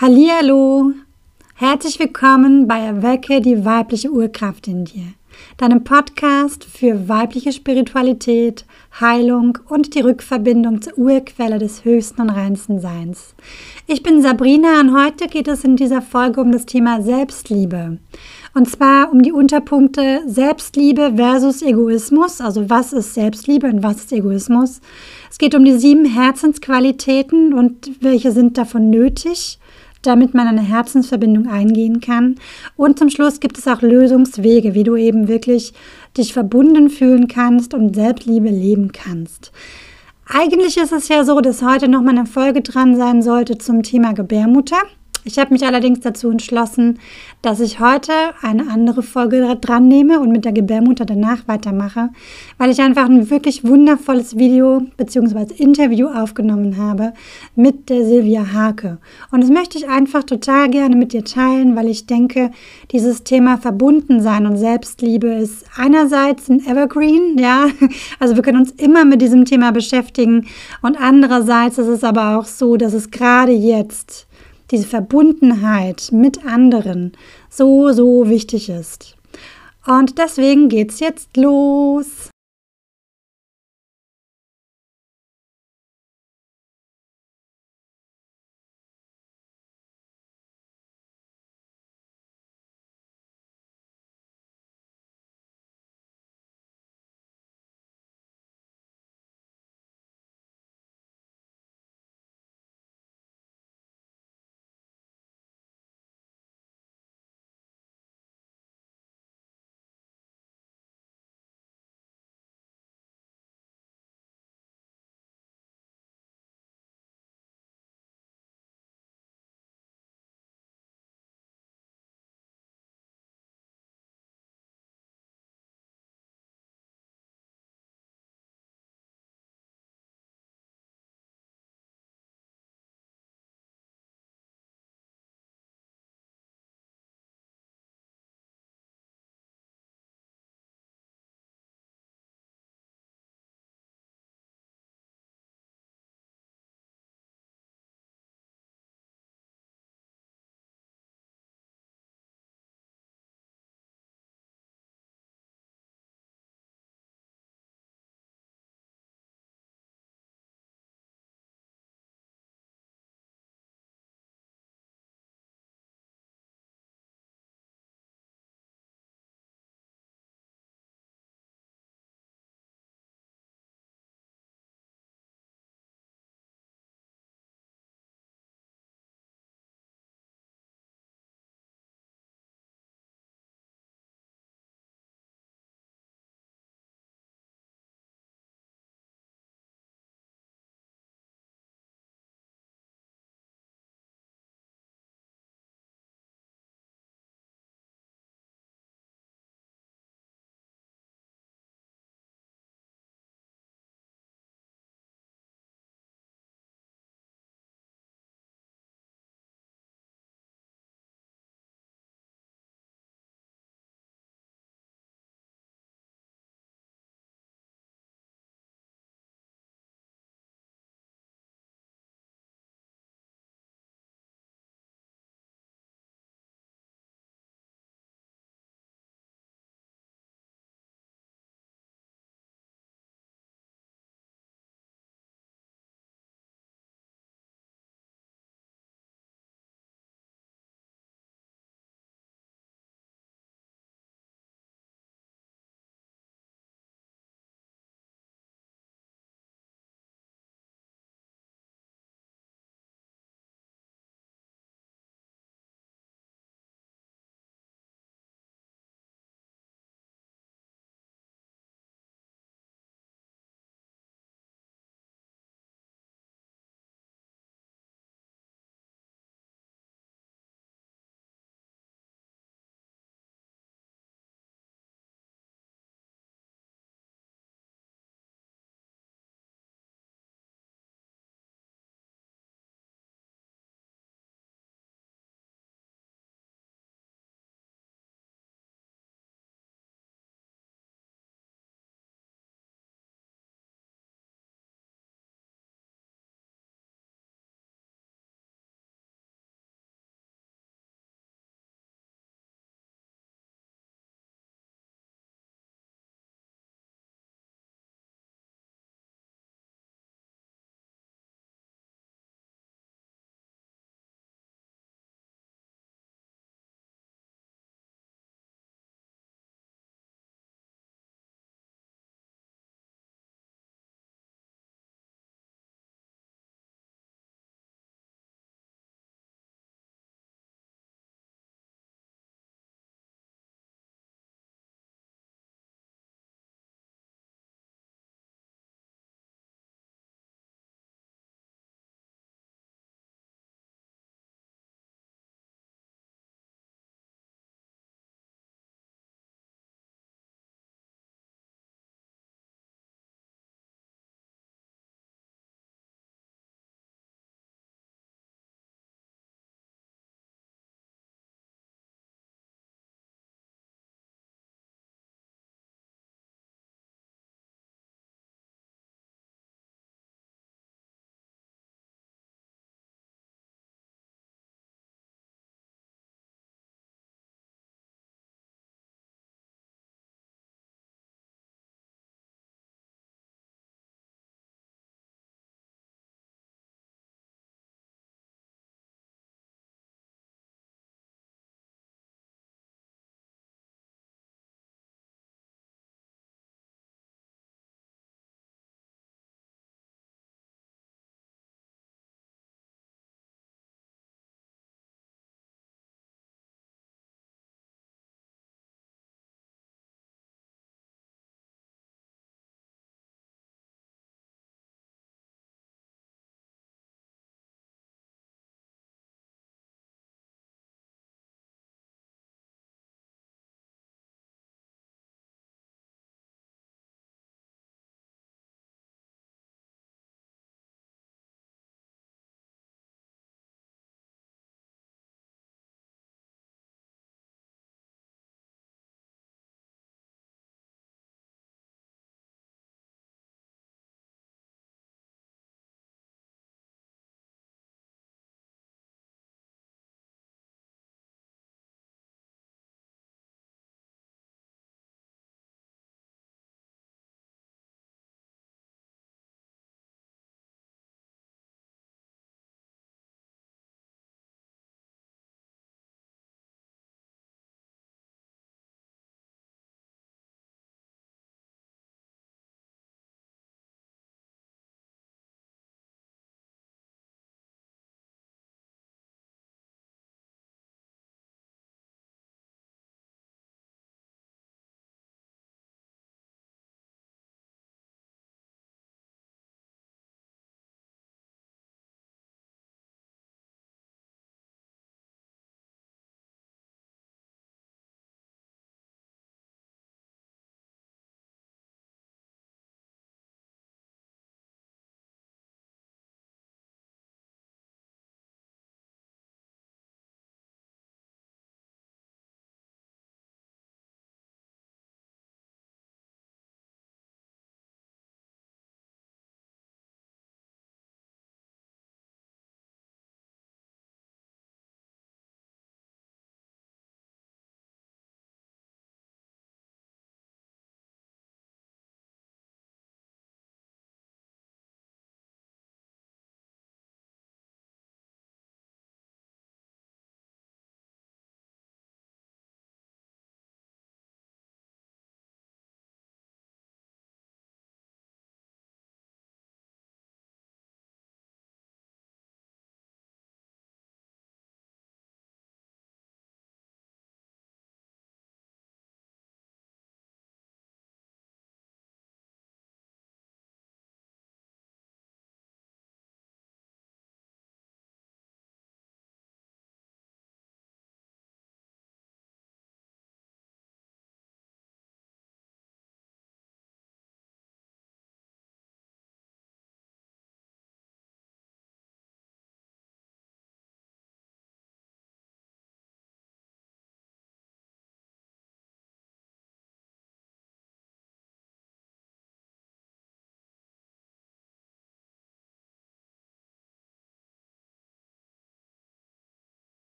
Hallihallo! Herzlich willkommen bei Erwecke die weibliche Urkraft in dir, deinem Podcast für weibliche Spiritualität, Heilung und die Rückverbindung zur Urquelle des höchsten und reinsten Seins. Ich bin Sabrina und heute geht es in dieser Folge um das Thema Selbstliebe. Und zwar um die Unterpunkte Selbstliebe versus Egoismus, also was ist Selbstliebe und was ist Egoismus. Es geht um die sieben Herzensqualitäten und welche sind davon nötig damit man eine Herzensverbindung eingehen kann. Und zum Schluss gibt es auch Lösungswege, wie du eben wirklich dich verbunden fühlen kannst und Selbstliebe leben kannst. Eigentlich ist es ja so, dass heute noch mal eine Folge dran sein sollte zum Thema Gebärmutter. Ich habe mich allerdings dazu entschlossen, dass ich heute eine andere Folge dran nehme und mit der Gebärmutter danach weitermache, weil ich einfach ein wirklich wundervolles Video bzw. Interview aufgenommen habe mit der Silvia Hake. Und das möchte ich einfach total gerne mit dir teilen, weil ich denke, dieses Thema Verbundensein und Selbstliebe ist einerseits ein Evergreen, ja, also wir können uns immer mit diesem Thema beschäftigen und andererseits ist es aber auch so, dass es gerade jetzt diese Verbundenheit mit anderen so, so wichtig ist. Und deswegen geht's jetzt los.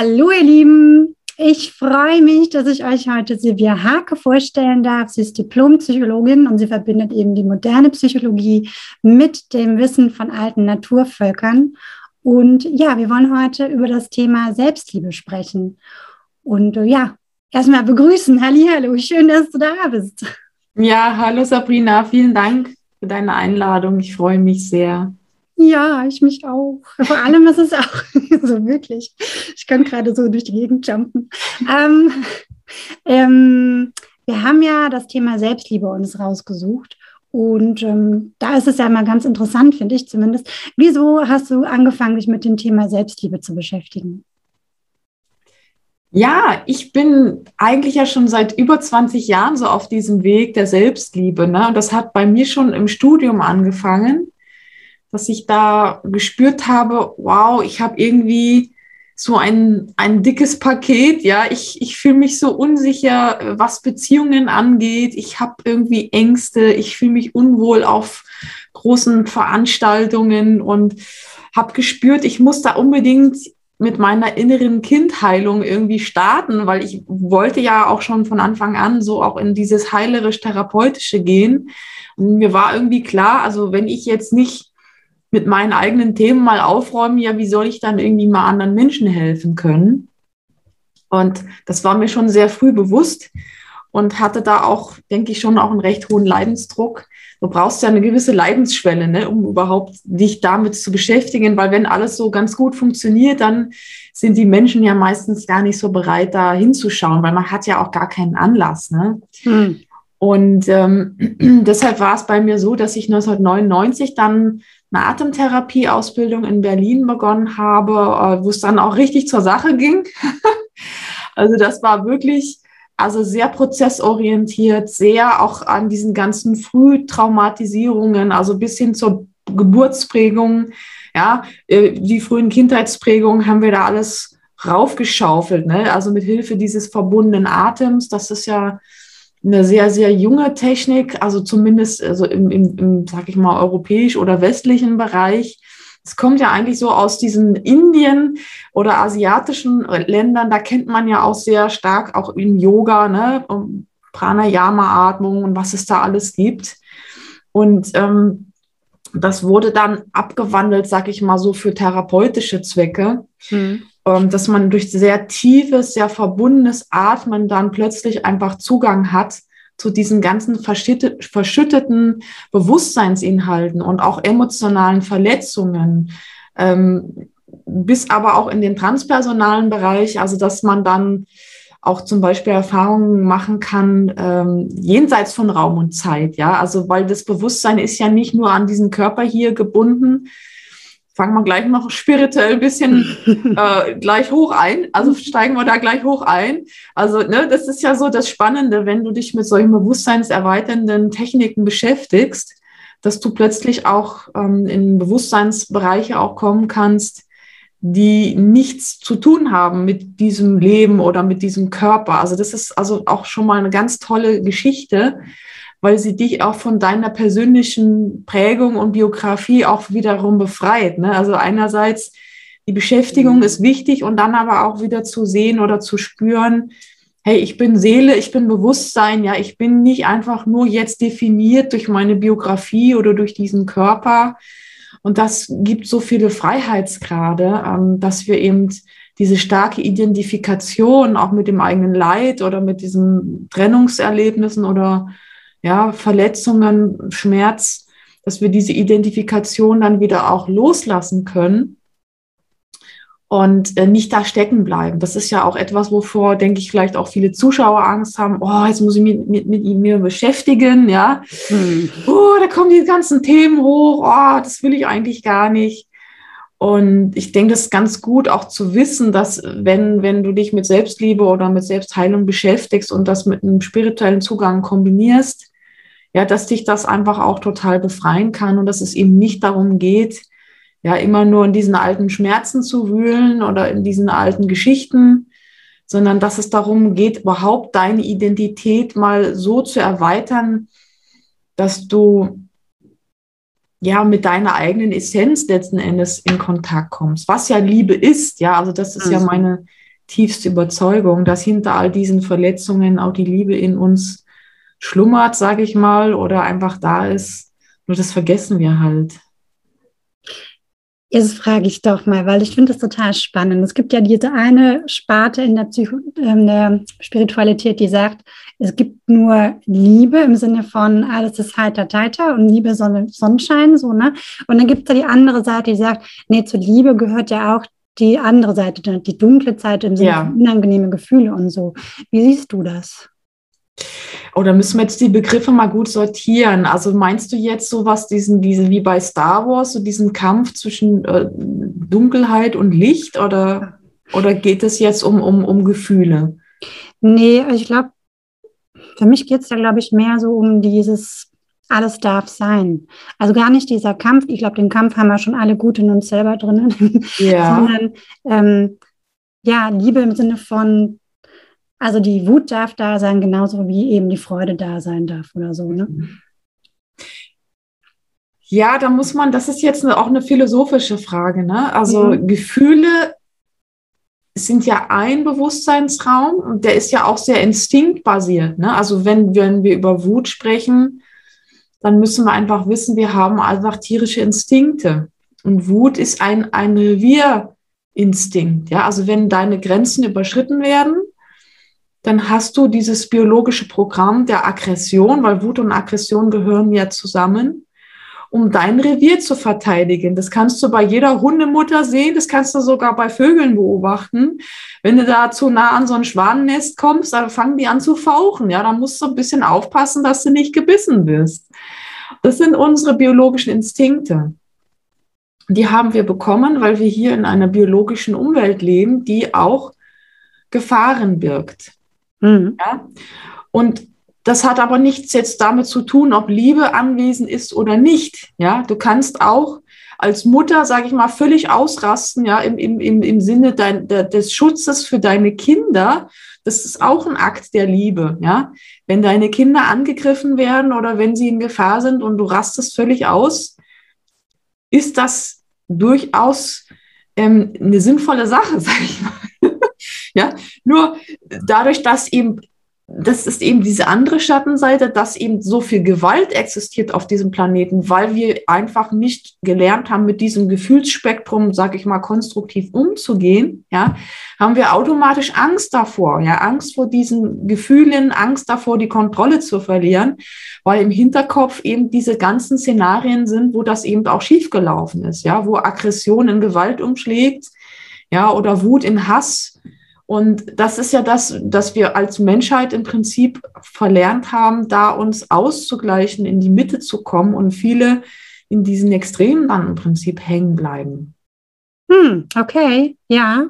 Hallo ihr Lieben, ich freue mich, dass ich euch heute Silvia Hake vorstellen darf. Sie ist Diplompsychologin und sie verbindet eben die moderne Psychologie mit dem Wissen von alten Naturvölkern. Und ja, wir wollen heute über das Thema Selbstliebe sprechen. Und äh, ja, erstmal begrüßen. Hallo, schön, dass du da bist. Ja, hallo Sabrina, vielen Dank für deine Einladung. Ich freue mich sehr. Ja, ich mich auch. Vor allem ist es auch so wirklich. Ich kann gerade so durch die Gegend jumpen. Ähm, ähm, wir haben ja das Thema Selbstliebe uns rausgesucht. Und ähm, da ist es ja mal ganz interessant, finde ich zumindest. Wieso hast du angefangen, dich mit dem Thema Selbstliebe zu beschäftigen? Ja, ich bin eigentlich ja schon seit über 20 Jahren so auf diesem Weg der Selbstliebe. Ne? Und das hat bei mir schon im Studium angefangen dass ich da gespürt habe, wow, ich habe irgendwie so ein, ein dickes Paket, ja, ich, ich fühle mich so unsicher, was Beziehungen angeht, ich habe irgendwie Ängste, ich fühle mich unwohl auf großen Veranstaltungen und habe gespürt, ich muss da unbedingt mit meiner inneren Kindheilung irgendwie starten, weil ich wollte ja auch schon von Anfang an so auch in dieses heilerisch-therapeutische gehen. Und mir war irgendwie klar, also wenn ich jetzt nicht mit meinen eigenen Themen mal aufräumen, ja, wie soll ich dann irgendwie mal anderen Menschen helfen können? Und das war mir schon sehr früh bewusst und hatte da auch, denke ich, schon auch einen recht hohen Leidensdruck. Du brauchst ja eine gewisse Leidensschwelle, ne, um überhaupt dich damit zu beschäftigen, weil wenn alles so ganz gut funktioniert, dann sind die Menschen ja meistens gar nicht so bereit, da hinzuschauen, weil man hat ja auch gar keinen Anlass. Ne? Hm. Und ähm, deshalb war es bei mir so, dass ich 1999 dann eine Atemtherapieausbildung in Berlin begonnen habe, äh, wo es dann auch richtig zur Sache ging. also das war wirklich also sehr prozessorientiert, sehr auch an diesen ganzen Frühtraumatisierungen, also bis hin zur Geburtsprägung, ja, äh, die frühen Kindheitsprägungen haben wir da alles raufgeschaufelt, ne? Also mit Hilfe dieses verbundenen Atems, das ist ja eine sehr, sehr junge Technik, also zumindest also im, im, im, sag ich mal, europäisch oder westlichen Bereich. Es kommt ja eigentlich so aus diesen Indien oder asiatischen Ländern, da kennt man ja auch sehr stark auch im Yoga, ne, Pranayama-Atmung und was es da alles gibt. Und ähm, das wurde dann abgewandelt, sag ich mal so, für therapeutische Zwecke. Mhm. Ähm, dass man durch sehr tiefes, sehr verbundenes Atmen dann plötzlich einfach Zugang hat zu diesen ganzen verschütteten Bewusstseinsinhalten und auch emotionalen Verletzungen, ähm, bis aber auch in den transpersonalen Bereich, also dass man dann auch zum Beispiel Erfahrungen machen kann, ähm, jenseits von Raum und Zeit, ja, also weil das Bewusstsein ist ja nicht nur an diesen Körper hier gebunden, fangen wir gleich noch spirituell ein bisschen äh, gleich hoch ein. Also steigen wir da gleich hoch ein. Also, ne, das ist ja so das Spannende, wenn du dich mit solchen bewusstseinserweiternden Techniken beschäftigst, dass du plötzlich auch ähm, in Bewusstseinsbereiche auch kommen kannst, die nichts zu tun haben mit diesem Leben oder mit diesem Körper. Also das ist also auch schon mal eine ganz tolle Geschichte weil sie dich auch von deiner persönlichen Prägung und Biografie auch wiederum befreit. Ne? Also einerseits die Beschäftigung mhm. ist wichtig und dann aber auch wieder zu sehen oder zu spüren, hey, ich bin Seele, ich bin Bewusstsein, ja, ich bin nicht einfach nur jetzt definiert durch meine Biografie oder durch diesen Körper. Und das gibt so viele Freiheitsgrade, ähm, dass wir eben diese starke Identifikation auch mit dem eigenen Leid oder mit diesen Trennungserlebnissen oder ja, Verletzungen, Schmerz, dass wir diese Identifikation dann wieder auch loslassen können und äh, nicht da stecken bleiben. Das ist ja auch etwas, wovor, denke ich, vielleicht auch viele Zuschauer Angst haben. Oh, jetzt muss ich mich mit, mit, mit mir beschäftigen, ja. Hm. Oh, da kommen die ganzen Themen hoch. Oh, das will ich eigentlich gar nicht. Und ich denke, das ist ganz gut auch zu wissen, dass wenn, wenn du dich mit Selbstliebe oder mit Selbstheilung beschäftigst und das mit einem spirituellen Zugang kombinierst, ja, dass dich das einfach auch total befreien kann und dass es eben nicht darum geht, ja, immer nur in diesen alten Schmerzen zu wühlen oder in diesen alten Geschichten, sondern dass es darum geht, überhaupt deine Identität mal so zu erweitern, dass du ja mit deiner eigenen Essenz letzten Endes in Kontakt kommst, was ja Liebe ist, ja, also das ist mhm. ja meine tiefste Überzeugung, dass hinter all diesen Verletzungen auch die Liebe in uns schlummert, sage ich mal, oder einfach da ist. Nur das vergessen wir halt. Jetzt frage ich doch mal, weil ich finde das total spannend. Es gibt ja diese eine Sparte in der, Psycho in der Spiritualität, die sagt, es gibt nur Liebe im Sinne von alles ist heiter teiter und Liebe Sonne, Sonnenschein, so, ne? Und dann gibt es da die andere Seite, die sagt, nee, zur Liebe gehört ja auch die andere Seite, die dunkle Seite im Sinne ja. von unangenehme Gefühle und so. Wie siehst du das? Oder müssen wir jetzt die Begriffe mal gut sortieren? Also meinst du jetzt sowas, diesen, diesen wie bei Star Wars, so diesen Kampf zwischen äh, Dunkelheit und Licht oder, oder geht es jetzt um, um, um Gefühle? Nee, ich glaube, für mich geht es da, glaube ich, mehr so um dieses alles darf sein. Also gar nicht dieser Kampf. Ich glaube, den Kampf haben wir schon alle gut in uns selber drin. Ja. Sondern ähm, ja, Liebe im Sinne von also die Wut darf da sein, genauso wie eben die Freude da sein darf oder so, ne? Ja, da muss man, das ist jetzt auch eine philosophische Frage, ne? Also mhm. Gefühle sind ja ein Bewusstseinsraum und der ist ja auch sehr instinktbasiert. Ne? Also wenn, wenn wir über Wut sprechen, dann müssen wir einfach wissen, wir haben einfach tierische Instinkte. Und Wut ist ein, ein Revierinstinkt. Ja? Also wenn deine Grenzen überschritten werden, dann hast du dieses biologische Programm der Aggression, weil Wut und Aggression gehören ja zusammen, um dein Revier zu verteidigen. Das kannst du bei jeder Hundemutter sehen, das kannst du sogar bei Vögeln beobachten. Wenn du da zu nah an so ein Schwanennest kommst, dann fangen die an zu fauchen. Ja, dann musst du ein bisschen aufpassen, dass du nicht gebissen wirst. Das sind unsere biologischen Instinkte. Die haben wir bekommen, weil wir hier in einer biologischen Umwelt leben, die auch Gefahren birgt. Mhm. Ja? Und das hat aber nichts jetzt damit zu tun, ob Liebe anwesend ist oder nicht. Ja, du kannst auch als Mutter, sage ich mal, völlig ausrasten, ja, im, im, im, Sinne dein, der, des Schutzes für deine Kinder. Das ist auch ein Akt der Liebe, ja. Wenn deine Kinder angegriffen werden oder wenn sie in Gefahr sind und du rastest völlig aus, ist das durchaus ähm, eine sinnvolle Sache, sage ich mal. Ja, nur dadurch, dass eben das ist eben diese andere Schattenseite, dass eben so viel Gewalt existiert auf diesem Planeten, weil wir einfach nicht gelernt haben, mit diesem Gefühlsspektrum, sage ich mal, konstruktiv umzugehen, ja, haben wir automatisch Angst davor, ja, Angst vor diesen Gefühlen, Angst davor, die Kontrolle zu verlieren, weil im Hinterkopf eben diese ganzen Szenarien sind, wo das eben auch schiefgelaufen ist, ja, wo Aggression in Gewalt umschlägt, ja, oder Wut in Hass, und das ist ja das, dass wir als Menschheit im Prinzip verlernt haben, da uns auszugleichen, in die Mitte zu kommen und viele in diesen Extremen dann im Prinzip hängen bleiben. Hm, okay, ja.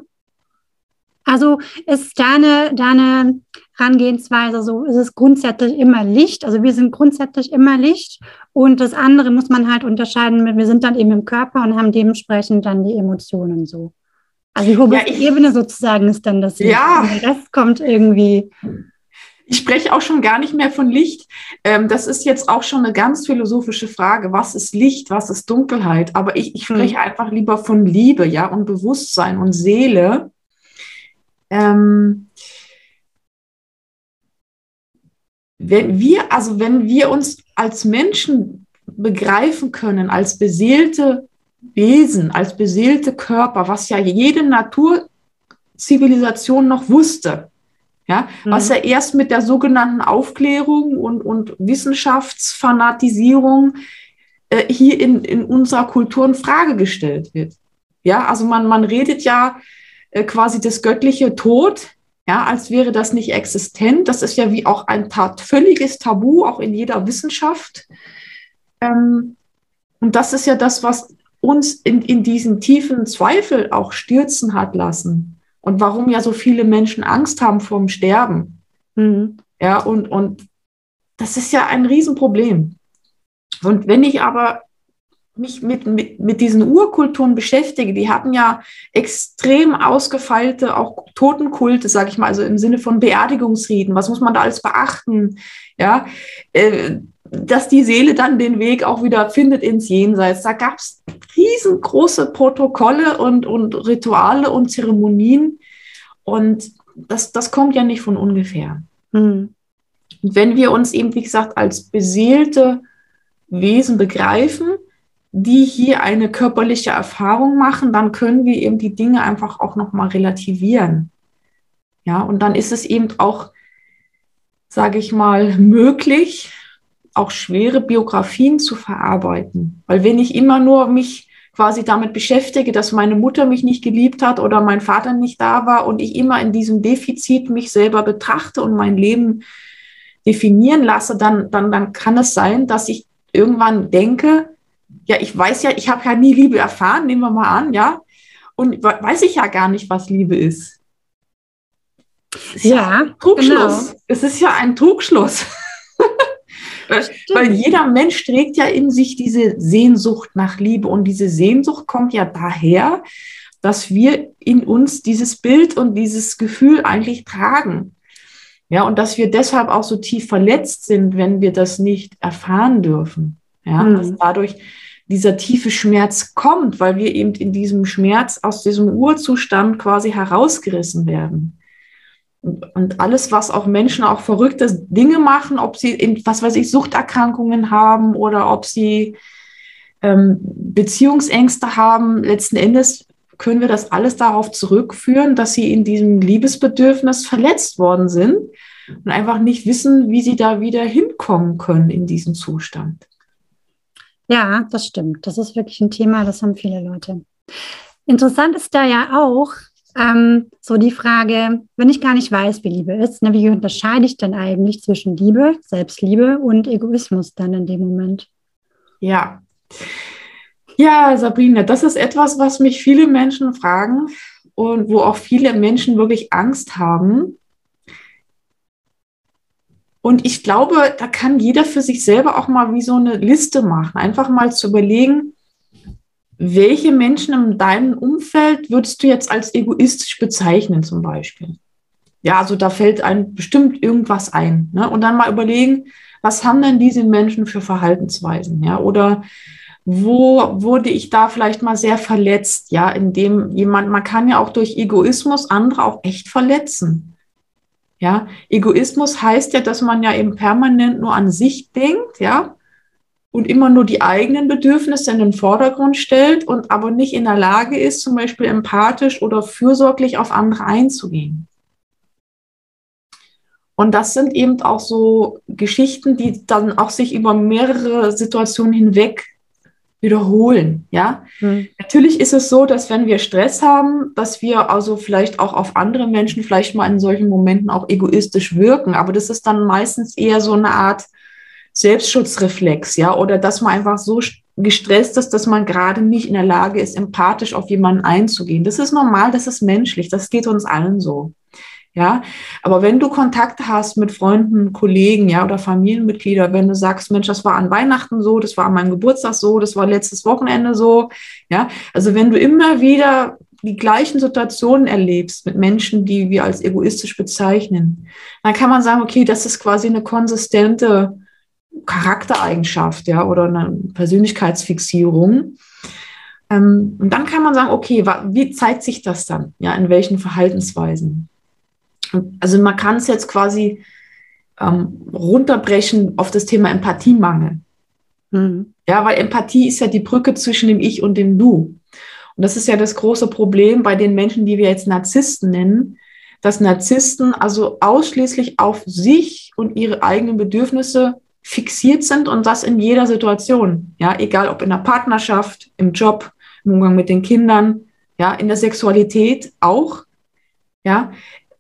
Also ist deine, deine Herangehensweise so, ist es grundsätzlich immer Licht, also wir sind grundsätzlich immer Licht und das andere muss man halt unterscheiden mit, wir sind dann eben im Körper und haben dementsprechend dann die Emotionen so. Also die oberste ja, Ebene sozusagen ist dann das Licht. Ja. Und der Rest kommt irgendwie. Ich spreche auch schon gar nicht mehr von Licht. Ähm, das ist jetzt auch schon eine ganz philosophische Frage. Was ist Licht? Was ist Dunkelheit? Aber ich, ich spreche hm. einfach lieber von Liebe, ja, und Bewusstsein und Seele. Ähm, wenn wir, also wenn wir uns als Menschen begreifen können, als beseelte Wesen, als beseelte Körper, was ja jede Naturzivilisation noch wusste. Ja, mhm. was ja erst mit der sogenannten Aufklärung und, und Wissenschaftsfanatisierung äh, hier in, in unserer Kultur in Frage gestellt wird. Ja, also man, man redet ja äh, quasi das göttliche Tod, ja, als wäre das nicht existent. Das ist ja wie auch ein tat, völliges Tabu, auch in jeder Wissenschaft. Ähm, und das ist ja das, was uns in, in diesen tiefen Zweifel auch stürzen hat lassen und warum ja so viele Menschen Angst haben vorm Sterben. Mhm. Ja, und, und das ist ja ein Riesenproblem. Und wenn ich aber mich mit, mit, mit diesen Urkulturen beschäftige, die hatten ja extrem ausgefeilte auch Totenkulte, sage ich mal, also im Sinne von Beerdigungsriten. Was muss man da alles beachten? Ja, äh, dass die Seele dann den Weg auch wieder findet ins Jenseits. Da gab es riesengroße Protokolle und, und Rituale und Zeremonien. Und das, das kommt ja nicht von ungefähr. Mhm. Und wenn wir uns eben, wie gesagt, als beseelte Wesen begreifen, die hier eine körperliche Erfahrung machen, dann können wir eben die Dinge einfach auch nochmal relativieren. Ja, und dann ist es eben auch, sage ich mal, möglich, auch schwere Biografien zu verarbeiten. Weil wenn ich immer nur mich quasi damit beschäftige, dass meine Mutter mich nicht geliebt hat oder mein Vater nicht da war und ich immer in diesem Defizit mich selber betrachte und mein Leben definieren lasse, dann, dann, dann kann es sein, dass ich irgendwann denke, ja, ich weiß ja, ich habe ja nie Liebe erfahren, nehmen wir mal an, ja, und weiß ich ja gar nicht, was Liebe ist. ist ja, ja Trugschluss. Genau. Es ist ja ein Trugschluss. Weil jeder Mensch trägt ja in sich diese Sehnsucht nach Liebe und diese Sehnsucht kommt ja daher, dass wir in uns dieses Bild und dieses Gefühl eigentlich tragen. Ja, und dass wir deshalb auch so tief verletzt sind, wenn wir das nicht erfahren dürfen. Ja, mhm. dass dadurch dieser tiefe Schmerz kommt, weil wir eben in diesem Schmerz aus diesem Urzustand quasi herausgerissen werden. Und, alles, was auch Menschen auch verrückte Dinge machen, ob sie, in, was weiß ich, Suchterkrankungen haben oder ob sie ähm, Beziehungsängste haben, letzten Endes können wir das alles darauf zurückführen, dass sie in diesem Liebesbedürfnis verletzt worden sind und einfach nicht wissen, wie sie da wieder hinkommen können in diesen Zustand. Ja, das stimmt. Das ist wirklich ein Thema, das haben viele Leute. Interessant ist da ja auch ähm, so die Frage, wenn ich gar nicht weiß, wie Liebe ist, ne, wie unterscheide ich denn eigentlich zwischen Liebe, Selbstliebe und Egoismus dann in dem Moment? Ja. Ja, Sabrina, das ist etwas, was mich viele Menschen fragen und wo auch viele Menschen wirklich Angst haben, und ich glaube, da kann jeder für sich selber auch mal wie so eine Liste machen. Einfach mal zu überlegen, welche Menschen in deinem Umfeld würdest du jetzt als egoistisch bezeichnen zum Beispiel? Ja, also da fällt einem bestimmt irgendwas ein. Ne? Und dann mal überlegen, was haben denn diese Menschen für Verhaltensweisen? Ja, oder wo wurde ich da vielleicht mal sehr verletzt? Ja, indem jemand, man kann ja auch durch Egoismus andere auch echt verletzen. Ja, Egoismus heißt ja, dass man ja eben permanent nur an sich denkt, ja, und immer nur die eigenen Bedürfnisse in den Vordergrund stellt und aber nicht in der Lage ist, zum Beispiel empathisch oder fürsorglich auf andere einzugehen. Und das sind eben auch so Geschichten, die dann auch sich über mehrere Situationen hinweg wiederholen. Ja, mhm. natürlich ist es so, dass wenn wir Stress haben, dass wir also vielleicht auch auf andere Menschen vielleicht mal in solchen Momenten auch egoistisch wirken. Aber das ist dann meistens eher so eine Art Selbstschutzreflex, ja, oder dass man einfach so gestresst ist, dass man gerade nicht in der Lage ist, empathisch auf jemanden einzugehen. Das ist normal, das ist menschlich, das geht uns allen so. Ja, aber wenn du Kontakte hast mit Freunden, Kollegen, ja, oder Familienmitgliedern, wenn du sagst, Mensch, das war an Weihnachten so, das war an meinem Geburtstag so, das war letztes Wochenende so, ja, also wenn du immer wieder die gleichen Situationen erlebst mit Menschen, die wir als egoistisch bezeichnen, dann kann man sagen, okay, das ist quasi eine konsistente Charaktereigenschaft, ja, oder eine Persönlichkeitsfixierung. Ähm, und dann kann man sagen, okay, wie zeigt sich das dann? Ja, in welchen Verhaltensweisen? Also man kann es jetzt quasi ähm, runterbrechen auf das Thema Empathiemangel. Mhm. Ja, weil Empathie ist ja die Brücke zwischen dem Ich und dem Du. Und das ist ja das große Problem bei den Menschen, die wir jetzt Narzissten nennen, dass Narzissten also ausschließlich auf sich und ihre eigenen Bedürfnisse fixiert sind und das in jeder Situation. Ja, egal ob in der Partnerschaft, im Job, im Umgang mit den Kindern, ja, in der Sexualität auch. Ja,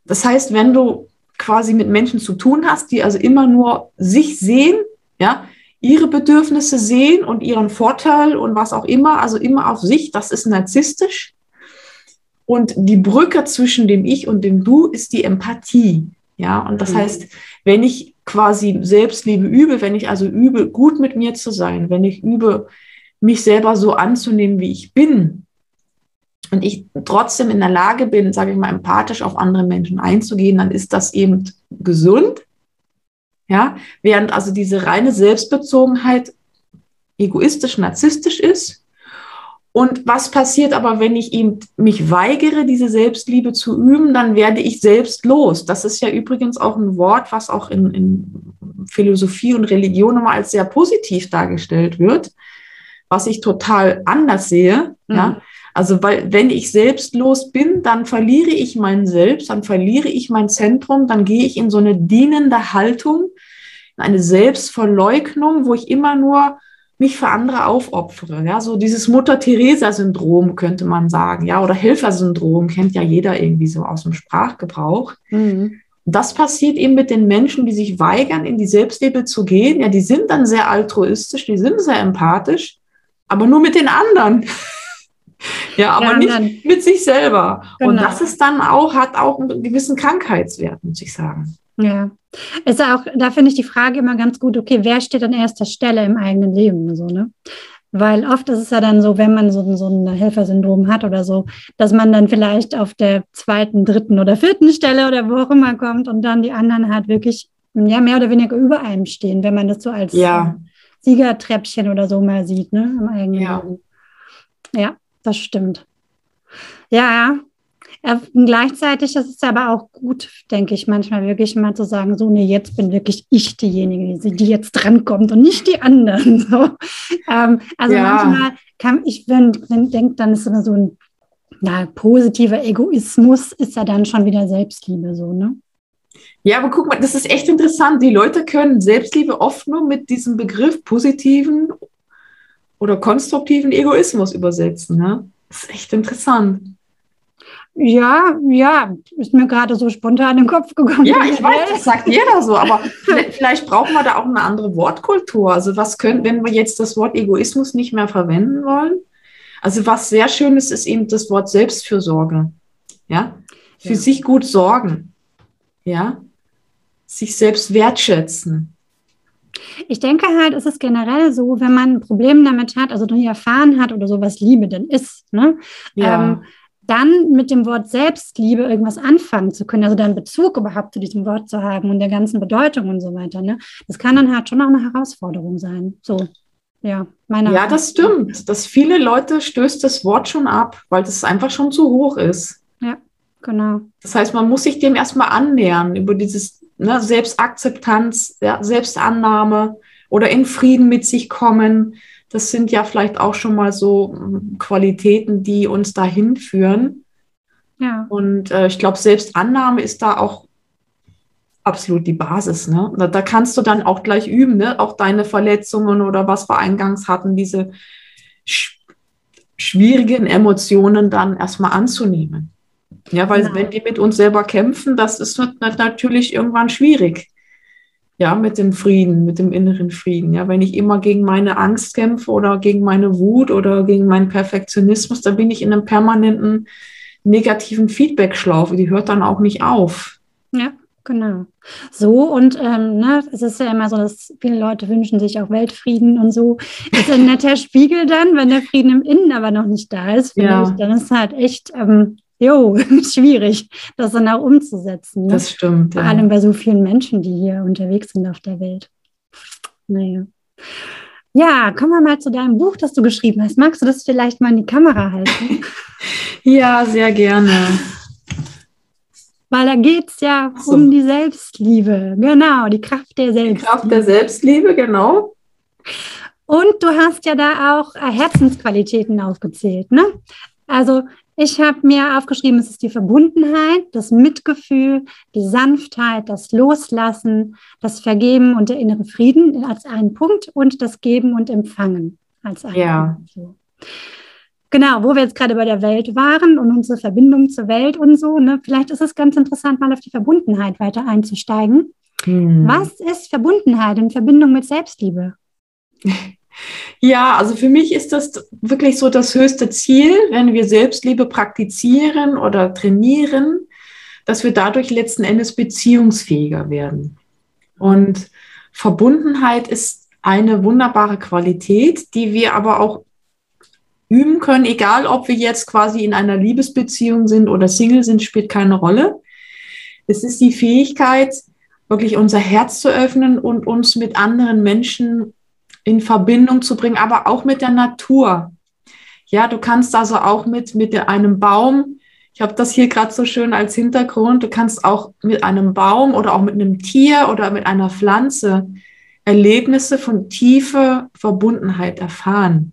das heißt, wenn du quasi mit Menschen zu tun hast, die also immer nur sich sehen, ja, ihre Bedürfnisse sehen und ihren Vorteil und was auch immer, also immer auf sich, das ist narzisstisch. Und die Brücke zwischen dem Ich und dem Du ist die Empathie. Ja, und das mhm. heißt, wenn ich quasi Selbstliebe übe, wenn ich also übe, gut mit mir zu sein, wenn ich übe, mich selber so anzunehmen, wie ich bin, und ich trotzdem in der Lage bin, sage ich mal, empathisch auf andere Menschen einzugehen, dann ist das eben gesund. Ja, während also diese reine Selbstbezogenheit egoistisch, narzisstisch ist. Und was passiert aber, wenn ich ihm, mich weigere, diese Selbstliebe zu üben, dann werde ich selbstlos. Das ist ja übrigens auch ein Wort, was auch in, in Philosophie und Religion immer als sehr positiv dargestellt wird, was ich total anders sehe. Mhm. Ja? Also, weil wenn ich selbstlos bin, dann verliere ich mein Selbst, dann verliere ich mein Zentrum, dann gehe ich in so eine dienende Haltung, eine Selbstverleugnung, wo ich immer nur mich für andere aufopfere. Ja, so dieses Mutter-Theresa-Syndrom könnte man sagen, ja, oder Helfersyndrom kennt ja jeder irgendwie so aus dem Sprachgebrauch. Mhm. Das passiert eben mit den Menschen, die sich weigern, in die Selbstliebe zu gehen. Ja, die sind dann sehr altruistisch, die sind sehr empathisch, aber nur mit den anderen. ja, aber ja, nicht mit sich selber. Genau. Und das ist dann auch, hat auch einen gewissen Krankheitswert, muss ich sagen. Ja. Ist auch, da finde ich die Frage immer ganz gut, okay, wer steht an erster Stelle im eigenen Leben? So, ne? Weil oft ist es ja dann so, wenn man so, so ein Helfersyndrom hat oder so, dass man dann vielleicht auf der zweiten, dritten oder vierten Stelle oder wo auch immer kommt und dann die anderen halt wirklich ja, mehr oder weniger über einem stehen, wenn man das so als ja. Siegertreppchen oder so mal sieht, ne? Im eigenen ja. Leben. Ja, das stimmt. Ja, gleichzeitig ist es aber auch gut, denke ich, manchmal wirklich mal zu sagen, so, nee, jetzt bin wirklich ich diejenige, die jetzt drankommt und nicht die anderen. So. Ähm, also ja. manchmal kann ich, wenn, wenn denke, dann ist immer so ein na, positiver Egoismus, ist ja dann schon wieder Selbstliebe, so, ne? Ja, aber guck mal, das ist echt interessant. Die Leute können Selbstliebe oft nur mit diesem Begriff positiven oder konstruktiven Egoismus übersetzen. Ne? Das ist echt interessant. Ja, ja, ist mir gerade so spontan im Kopf gekommen. Ja, ich weiß, das sagt jeder so, aber vielleicht brauchen wir da auch eine andere Wortkultur. Also was können, wenn wir jetzt das Wort Egoismus nicht mehr verwenden wollen? Also was sehr schön ist, ist eben das Wort Selbstfürsorge. Ja, für ja. sich gut sorgen. Ja, sich selbst wertschätzen. Ich denke halt, es ist generell so, wenn man ein Problem damit hat, also nie erfahren hat oder so, was Liebe denn ist, ne? Ja. Ähm, dann mit dem Wort Selbstliebe irgendwas anfangen zu können, also dann Bezug überhaupt zu diesem Wort zu haben und der ganzen Bedeutung und so weiter, ne? Das kann dann halt schon auch eine Herausforderung sein. So, ja, meine. Ja, das stimmt. Dass viele Leute stößt das Wort schon ab, weil das einfach schon zu hoch ist. Ja, genau. Das heißt, man muss sich dem erstmal annähern über dieses ne, Selbstakzeptanz, ja, Selbstannahme oder in Frieden mit sich kommen das sind ja vielleicht auch schon mal so hm, Qualitäten, die uns dahin führen. Ja. Und äh, ich glaube, Selbstannahme ist da auch absolut die Basis. Ne? Da, da, kannst du dann auch gleich üben, ne? auch deine Verletzungen oder was wir eingangs hatten, diese sch schwierigen Emotionen dann erstmal anzunehmen. Ja, weil genau. wenn wir mit uns selber kämpfen, das ist natürlich irgendwann schwierig ja, mit dem Frieden, mit dem inneren Frieden. Ja, wenn ich immer gegen meine Angst kämpfe oder gegen meine Wut oder gegen meinen Perfektionismus, dann bin ich in einem permanenten negativen Feedback-Schlaufe. Die hört dann auch nicht auf. Ja, genau. So und ähm, ne, es ist ja immer so, dass viele Leute wünschen sich auch Weltfrieden und so. Ist ein netter Spiegel dann, wenn der Frieden im Innen aber noch nicht da ist. Ja. Ich, dann ist halt echt ähm, jo, schwierig, das dann auch umzusetzen. Ne? Das stimmt. Vor ja. allem bei so vielen Menschen, die hier unterwegs sind auf der Welt. Naja. Ja, kommen wir mal zu deinem Buch, das du geschrieben hast. Magst du das vielleicht mal in die Kamera halten? ja, sehr gerne. Weil da geht es ja so. um die Selbstliebe. Genau, die Kraft der Selbstliebe. Die Kraft der Selbstliebe, genau. Und du hast ja da auch Herzensqualitäten aufgezählt, ne? Also ich habe mir aufgeschrieben, es ist die Verbundenheit, das Mitgefühl, die Sanftheit, das Loslassen, das Vergeben und der innere Frieden als einen Punkt und das Geben und Empfangen als einen ja. Punkt. Genau, wo wir jetzt gerade bei der Welt waren und unsere Verbindung zur Welt und so. Ne? Vielleicht ist es ganz interessant, mal auf die Verbundenheit weiter einzusteigen. Hm. Was ist Verbundenheit in Verbindung mit Selbstliebe? Ja, also für mich ist das wirklich so das höchste Ziel, wenn wir Selbstliebe praktizieren oder trainieren, dass wir dadurch letzten Endes beziehungsfähiger werden. Und Verbundenheit ist eine wunderbare Qualität, die wir aber auch üben können, egal ob wir jetzt quasi in einer Liebesbeziehung sind oder Single sind, spielt keine Rolle. Es ist die Fähigkeit, wirklich unser Herz zu öffnen und uns mit anderen Menschen in Verbindung zu bringen, aber auch mit der Natur. Ja, du kannst also auch mit, mit einem Baum, ich habe das hier gerade so schön als Hintergrund, du kannst auch mit einem Baum oder auch mit einem Tier oder mit einer Pflanze Erlebnisse von tiefer Verbundenheit erfahren,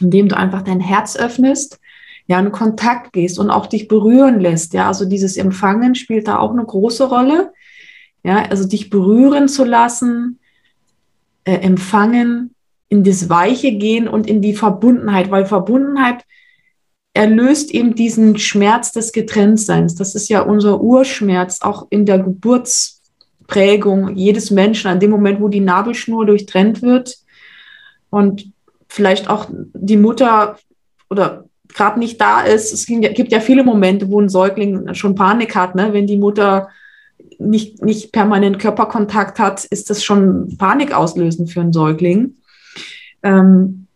indem du einfach dein Herz öffnest, ja, in Kontakt gehst und auch dich berühren lässt. Ja, also dieses Empfangen spielt da auch eine große Rolle. Ja, also dich berühren zu lassen, äh, empfangen, in das Weiche gehen und in die Verbundenheit, weil Verbundenheit erlöst eben diesen Schmerz des Getrenntseins. Das ist ja unser Urschmerz, auch in der Geburtsprägung jedes Menschen, an dem Moment, wo die Nabelschnur durchtrennt wird und vielleicht auch die Mutter oder gerade nicht da ist. Es gibt ja viele Momente, wo ein Säugling schon Panik hat, ne? wenn die Mutter nicht, nicht permanent Körperkontakt hat, ist das schon Panik auslösend für einen Säugling. Ähm,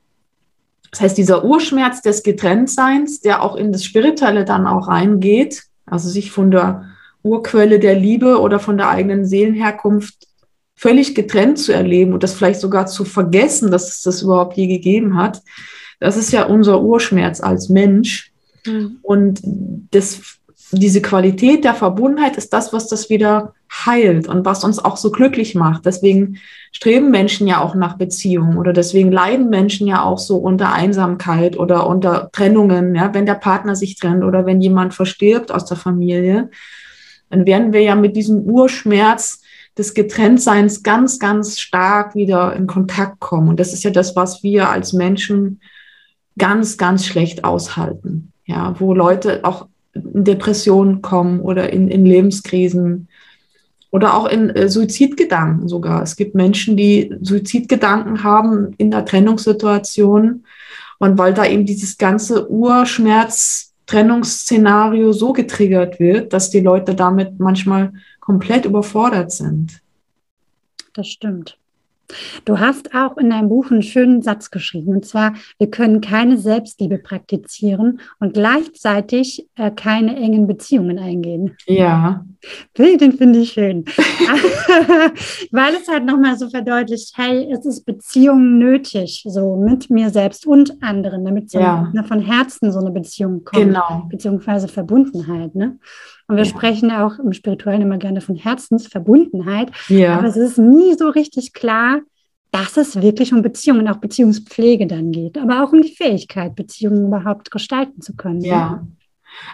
das heißt, dieser Urschmerz des Getrenntseins, der auch in das Spirituelle dann auch reingeht, also sich von der Urquelle der Liebe oder von der eigenen Seelenherkunft völlig getrennt zu erleben und das vielleicht sogar zu vergessen, dass es das überhaupt je gegeben hat, das ist ja unser Urschmerz als Mensch. Mhm. Und das diese Qualität der Verbundenheit ist das, was das wieder heilt und was uns auch so glücklich macht. Deswegen streben Menschen ja auch nach Beziehungen oder deswegen leiden Menschen ja auch so unter Einsamkeit oder unter Trennungen, ja, wenn der Partner sich trennt oder wenn jemand verstirbt aus der Familie, dann werden wir ja mit diesem Urschmerz des Getrenntseins ganz, ganz stark wieder in Kontakt kommen. Und das ist ja das, was wir als Menschen ganz, ganz schlecht aushalten. Ja, wo Leute auch Depressionen kommen oder in, in Lebenskrisen oder auch in äh, Suizidgedanken sogar. Es gibt Menschen, die Suizidgedanken haben in der Trennungssituation und weil da eben dieses ganze Urschmerz-Trennungsszenario so getriggert wird, dass die Leute damit manchmal komplett überfordert sind. Das stimmt. Du hast auch in deinem Buch einen schönen Satz geschrieben, und zwar, wir können keine Selbstliebe praktizieren und gleichzeitig äh, keine engen Beziehungen eingehen. Ja. Den finde ich schön. Weil es halt nochmal so verdeutlicht, hey, es ist Beziehungen nötig, so mit mir selbst und anderen, damit so ja. eine, von Herzen so eine Beziehung kommt. Genau. Beziehungsweise Verbundenheit. Ne? Und wir ja. sprechen auch im Spirituellen immer gerne von Herzensverbundenheit. Ja. Aber es ist nie so richtig klar, dass es wirklich um Beziehungen, auch Beziehungspflege dann geht, aber auch um die Fähigkeit, Beziehungen überhaupt gestalten zu können. Ja.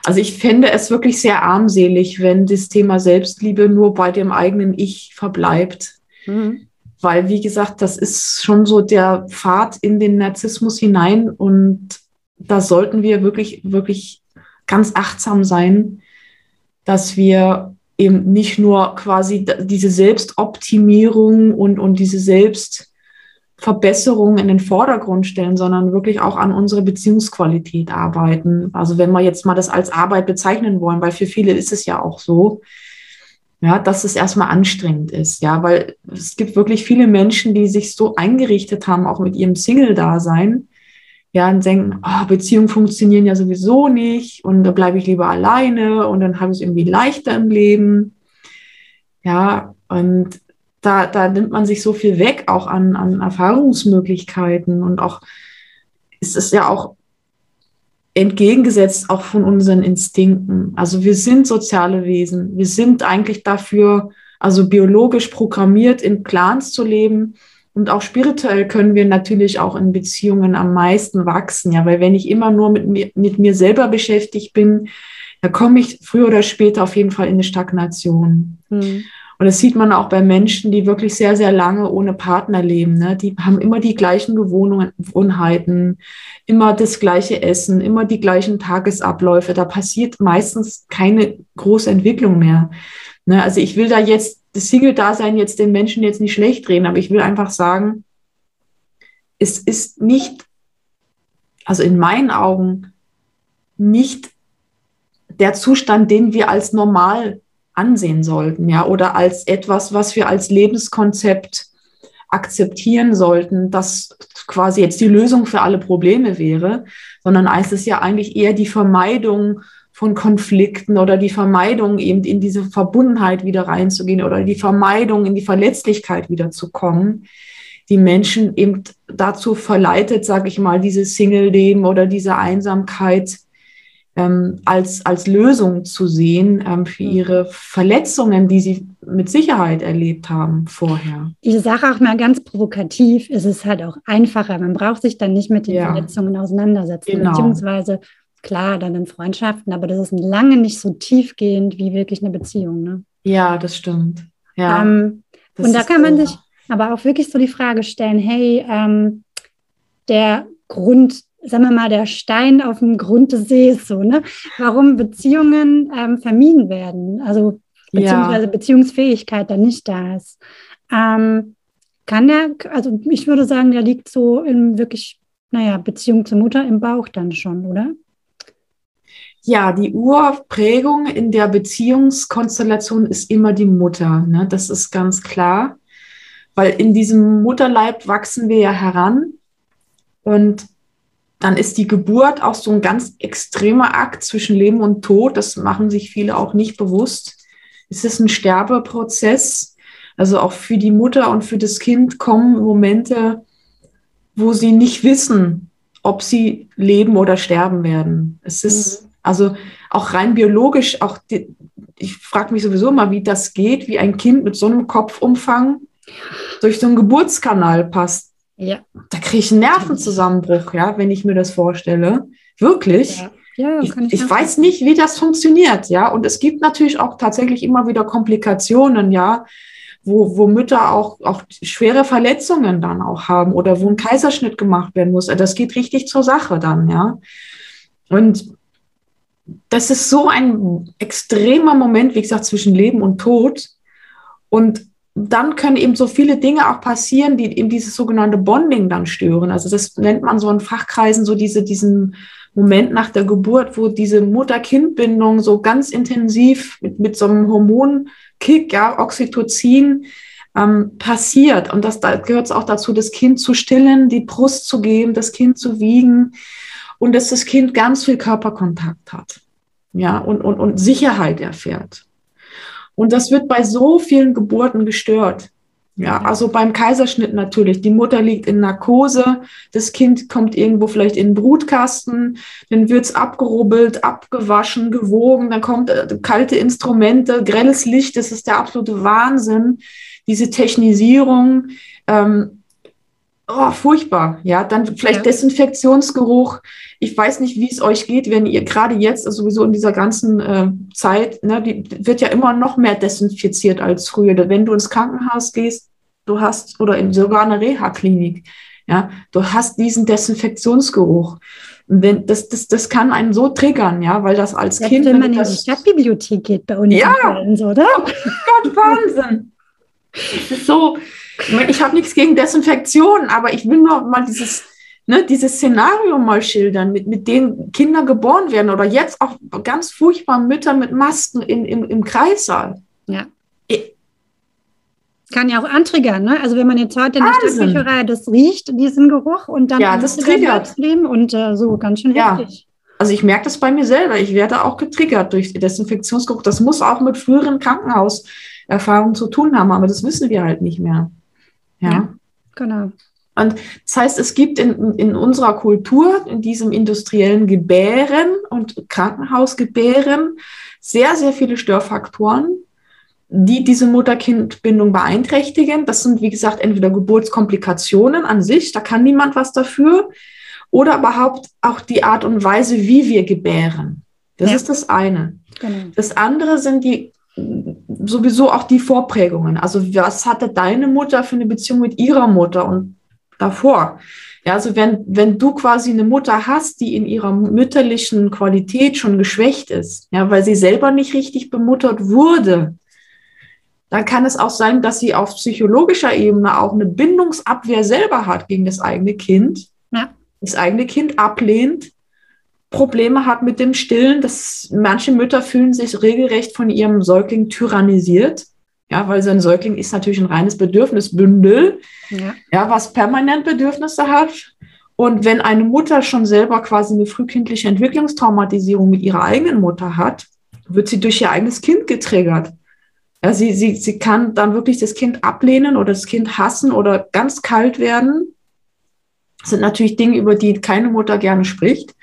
Also ich finde es wirklich sehr armselig, wenn das Thema Selbstliebe nur bei dem eigenen Ich verbleibt. Mhm. Weil, wie gesagt, das ist schon so der Pfad in den Narzissmus hinein und da sollten wir wirklich, wirklich ganz achtsam sein, dass wir eben nicht nur quasi diese Selbstoptimierung und, und diese Selbstverbesserung in den Vordergrund stellen, sondern wirklich auch an unsere Beziehungsqualität arbeiten. Also wenn wir jetzt mal das als Arbeit bezeichnen wollen, weil für viele ist es ja auch so, ja, dass es erstmal anstrengend ist, ja, weil es gibt wirklich viele Menschen, die sich so eingerichtet haben, auch mit ihrem Single-Dasein, ja, und denken, oh, Beziehungen funktionieren ja sowieso nicht und da bleibe ich lieber alleine und dann habe ich es irgendwie leichter im Leben. Ja, und da, da nimmt man sich so viel weg, auch an, an Erfahrungsmöglichkeiten und auch ist es ja auch entgegengesetzt auch von unseren Instinkten. Also wir sind soziale Wesen. Wir sind eigentlich dafür, also biologisch programmiert, in Clans zu leben und auch spirituell können wir natürlich auch in Beziehungen am meisten wachsen, ja, weil wenn ich immer nur mit mir, mit mir selber beschäftigt bin, da komme ich früher oder später auf jeden Fall in eine Stagnation. Mhm. Und das sieht man auch bei Menschen, die wirklich sehr, sehr lange ohne Partner leben. Ne? Die haben immer die gleichen Gewohnheiten, immer das gleiche Essen, immer die gleichen Tagesabläufe. Da passiert meistens keine große Entwicklung mehr. Ne? Also ich will da jetzt das Single-Dasein jetzt den Menschen jetzt nicht schlecht reden, aber ich will einfach sagen, es ist nicht, also in meinen Augen, nicht der Zustand, den wir als normal ansehen sollten, ja, oder als etwas, was wir als Lebenskonzept akzeptieren sollten, das quasi jetzt die Lösung für alle Probleme wäre, sondern es ist ja eigentlich eher die Vermeidung von Konflikten oder die Vermeidung, eben in diese Verbundenheit wieder reinzugehen oder die Vermeidung, in die Verletzlichkeit wieder zu kommen, die Menschen eben dazu verleitet, sage ich mal, dieses Single-Leben oder diese Einsamkeit ähm, als, als Lösung zu sehen ähm, für mhm. ihre Verletzungen, die sie mit Sicherheit erlebt haben vorher. Ich sage auch mal ganz provokativ, es ist halt auch einfacher. Man braucht sich dann nicht mit den ja. Verletzungen auseinandersetzen, genau. beziehungsweise klar, dann in Freundschaften, aber das ist lange nicht so tiefgehend wie wirklich eine Beziehung. Ne? Ja, das stimmt. Ja, ähm, und da kann man sich aber auch wirklich so die Frage stellen, hey, ähm, der Grund, sagen wir mal, der Stein auf dem Grund des Sees, so, ne? Warum Beziehungen ähm, vermieden werden, also beziehungsweise ja. Beziehungsfähigkeit dann nicht da ist. Ähm, kann der, also ich würde sagen, der liegt so in wirklich, naja, Beziehung zur Mutter im Bauch dann schon, oder? Ja, die Urprägung in der Beziehungskonstellation ist immer die Mutter. Ne? Das ist ganz klar, weil in diesem Mutterleib wachsen wir ja heran und dann ist die Geburt auch so ein ganz extremer Akt zwischen Leben und Tod. Das machen sich viele auch nicht bewusst. Es ist ein Sterbeprozess. Also auch für die Mutter und für das Kind kommen Momente, wo sie nicht wissen, ob sie leben oder sterben werden. Es ist mhm. Also auch rein biologisch, auch die, ich frage mich sowieso mal, wie das geht, wie ein Kind mit so einem Kopfumfang durch so einen Geburtskanal passt. Ja. Da kriege ich einen Nervenzusammenbruch, ja, wenn ich mir das vorstelle. Wirklich. Ja. Ja, ich, ich, ich weiß nicht, wie das funktioniert, ja. Und es gibt natürlich auch tatsächlich immer wieder Komplikationen, ja, wo, wo Mütter auch, auch schwere Verletzungen dann auch haben oder wo ein Kaiserschnitt gemacht werden muss. Das geht richtig zur Sache dann, ja. Und das ist so ein extremer Moment, wie gesagt, zwischen Leben und Tod. Und dann können eben so viele Dinge auch passieren, die eben dieses sogenannte Bonding dann stören. Also das nennt man so in Fachkreisen so diese, diesen Moment nach der Geburt, wo diese Mutter-Kind-Bindung so ganz intensiv mit, mit so einem Hormonkick, ja, Oxytocin, ähm, passiert. Und das, da gehört es auch dazu, das Kind zu stillen, die Brust zu geben, das Kind zu wiegen und dass das Kind ganz viel Körperkontakt hat. Ja, und, und, und Sicherheit erfährt. Und das wird bei so vielen Geburten gestört. Ja, also beim Kaiserschnitt natürlich. Die Mutter liegt in Narkose, das Kind kommt irgendwo vielleicht in den Brutkasten, dann wird's abgerubbelt, abgewaschen, gewogen, dann kommt äh, kalte Instrumente, grelles Licht, das ist der absolute Wahnsinn. Diese Technisierung, ähm, oh, furchtbar. Ja, dann vielleicht ja. Desinfektionsgeruch. Ich weiß nicht, wie es euch geht, wenn ihr gerade jetzt, also sowieso in dieser ganzen äh, Zeit, ne, die wird ja immer noch mehr desinfiziert als früher. Wenn du ins Krankenhaus gehst, du hast, oder in sogar eine Reha-Klinik, ja, du hast diesen Desinfektionsgeruch. Und wenn, das, das, das kann einen so triggern, ja, weil das als ja, Kind. Wenn man in die Stadtbibliothek geht bei uns, ja, oder? Oh Gott, Wahnsinn. Das ist so, ich, mein, ich habe nichts gegen Desinfektion, aber ich will nur mal dieses, ne, dieses Szenario mal schildern, mit, mit denen Kinder geboren werden oder jetzt auch ganz furchtbar Mütter mit Masken in, im, im Kreissaal. Ja. Ich, kann ja auch antriggern, ne? Also wenn man jetzt heute in der Stadtbücherei das riecht, diesen Geruch und dann ja, das triggert und äh, so ganz schön ja. heftig. Also ich merke das bei mir selber. Ich werde auch getriggert durch Desinfektionsgeruch. Das muss auch mit früheren Krankenhauserfahrungen zu tun haben, aber das wissen wir halt nicht mehr. Ja, ja genau. Und das heißt, es gibt in, in unserer Kultur, in diesem industriellen Gebären und Krankenhausgebären, sehr, sehr viele Störfaktoren, die diese Mutter-Kind-Bindung beeinträchtigen. Das sind, wie gesagt, entweder Geburtskomplikationen an sich, da kann niemand was dafür, oder überhaupt auch die Art und Weise, wie wir gebären. Das ja. ist das eine. Genau. Das andere sind die sowieso auch die Vorprägungen. Also was hatte deine Mutter für eine Beziehung mit ihrer Mutter und davor? Ja, also wenn, wenn du quasi eine Mutter hast, die in ihrer mütterlichen Qualität schon geschwächt ist, ja, weil sie selber nicht richtig bemuttert wurde, dann kann es auch sein, dass sie auf psychologischer Ebene auch eine Bindungsabwehr selber hat gegen das eigene Kind. Ja. Das eigene Kind ablehnt Probleme hat mit dem Stillen, dass manche Mütter fühlen sich regelrecht von ihrem Säugling tyrannisiert. Ja, weil so ein Säugling ist natürlich ein reines Bedürfnisbündel, ja. ja, was permanent Bedürfnisse hat. Und wenn eine Mutter schon selber quasi eine frühkindliche Entwicklungstraumatisierung mit ihrer eigenen Mutter hat, wird sie durch ihr eigenes Kind getriggert. Ja, sie, sie, sie kann dann wirklich das Kind ablehnen oder das Kind hassen oder ganz kalt werden. Das sind natürlich Dinge, über die keine Mutter gerne spricht,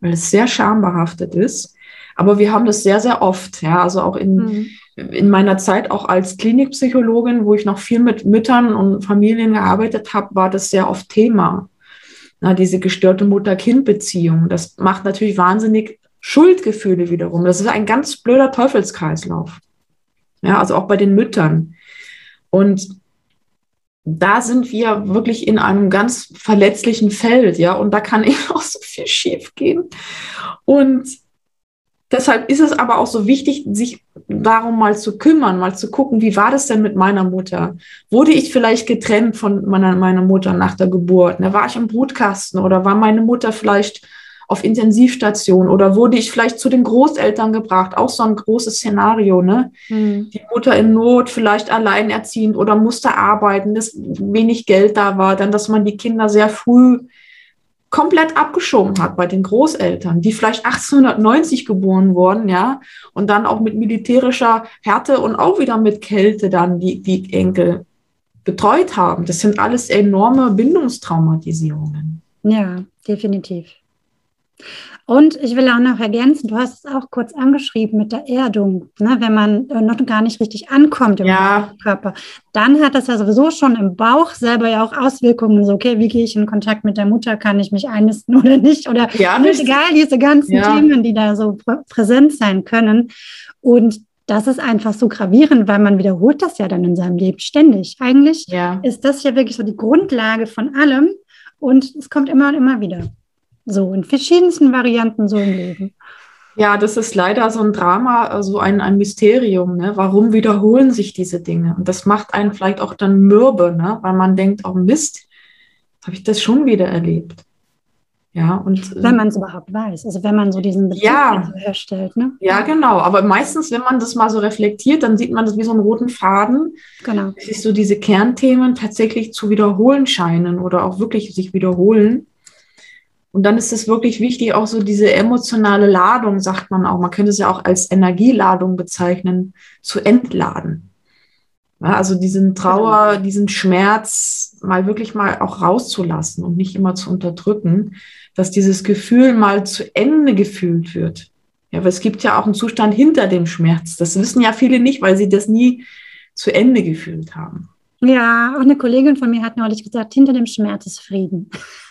weil es sehr schambehaftet ist. Aber wir haben das sehr, sehr oft. Ja, also auch in, mhm. in meiner Zeit auch als Klinikpsychologin, wo ich noch viel mit Müttern und Familien gearbeitet habe, war das sehr oft Thema. Na, diese gestörte Mutter-Kind-Beziehung. Das macht natürlich wahnsinnig Schuldgefühle wiederum. Das ist ein ganz blöder Teufelskreislauf. Ja, also auch bei den Müttern. Und da sind wir wirklich in einem ganz verletzlichen Feld, ja, und da kann eben auch so viel schief gehen. Und deshalb ist es aber auch so wichtig, sich darum mal zu kümmern, mal zu gucken, wie war das denn mit meiner Mutter? Wurde ich vielleicht getrennt von meiner, meiner Mutter nach der Geburt? Ne? War ich im Brutkasten oder war meine Mutter vielleicht auf Intensivstation oder wurde ich vielleicht zu den Großeltern gebracht? Auch so ein großes Szenario, ne? Mhm. Die Mutter in Not, vielleicht alleinerziehend oder musste arbeiten, dass wenig Geld da war, dann, dass man die Kinder sehr früh komplett abgeschoben hat bei den Großeltern, die vielleicht 1890 geboren wurden, ja, und dann auch mit militärischer Härte und auch wieder mit Kälte dann die, die Enkel betreut haben. Das sind alles enorme Bindungstraumatisierungen. Ja, definitiv. Und ich will auch noch ergänzen, du hast es auch kurz angeschrieben mit der Erdung, ne, wenn man äh, noch gar nicht richtig ankommt im ja. Körper, dann hat das ja sowieso schon im Bauch selber ja auch Auswirkungen. So, okay, wie gehe ich in Kontakt mit der Mutter? Kann ich mich einnisten oder nicht? Oder ja, nicht. egal, diese ganzen ja. Themen, die da so prä präsent sein können. Und das ist einfach so gravierend, weil man wiederholt das ja dann in seinem Leben ständig. Eigentlich ja. ist das ja wirklich so die Grundlage von allem und es kommt immer und immer wieder. So in verschiedensten Varianten so im Leben. Ja, das ist leider so ein Drama, so ein, ein Mysterium. Ne? Warum wiederholen sich diese Dinge? Und das macht einen vielleicht auch dann mürbe, ne? weil man denkt, oh Mist, habe ich das schon wieder erlebt. Ja, und, wenn man es überhaupt weiß, also wenn man so diesen Bezug ja, herstellt. Ne? Ja, genau. Aber meistens, wenn man das mal so reflektiert, dann sieht man das wie so einen roten Faden. Genau. Dass sich so diese Kernthemen tatsächlich zu wiederholen scheinen oder auch wirklich sich wiederholen. Und dann ist es wirklich wichtig, auch so diese emotionale Ladung, sagt man auch, man könnte es ja auch als Energieladung bezeichnen, zu entladen. Ja, also diesen Trauer, genau. diesen Schmerz mal wirklich mal auch rauszulassen und nicht immer zu unterdrücken, dass dieses Gefühl mal zu Ende gefühlt wird. Ja, aber es gibt ja auch einen Zustand hinter dem Schmerz. Das wissen ja viele nicht, weil sie das nie zu Ende gefühlt haben. Ja, auch eine Kollegin von mir hat neulich gesagt, hinter dem Schmerz ist Frieden.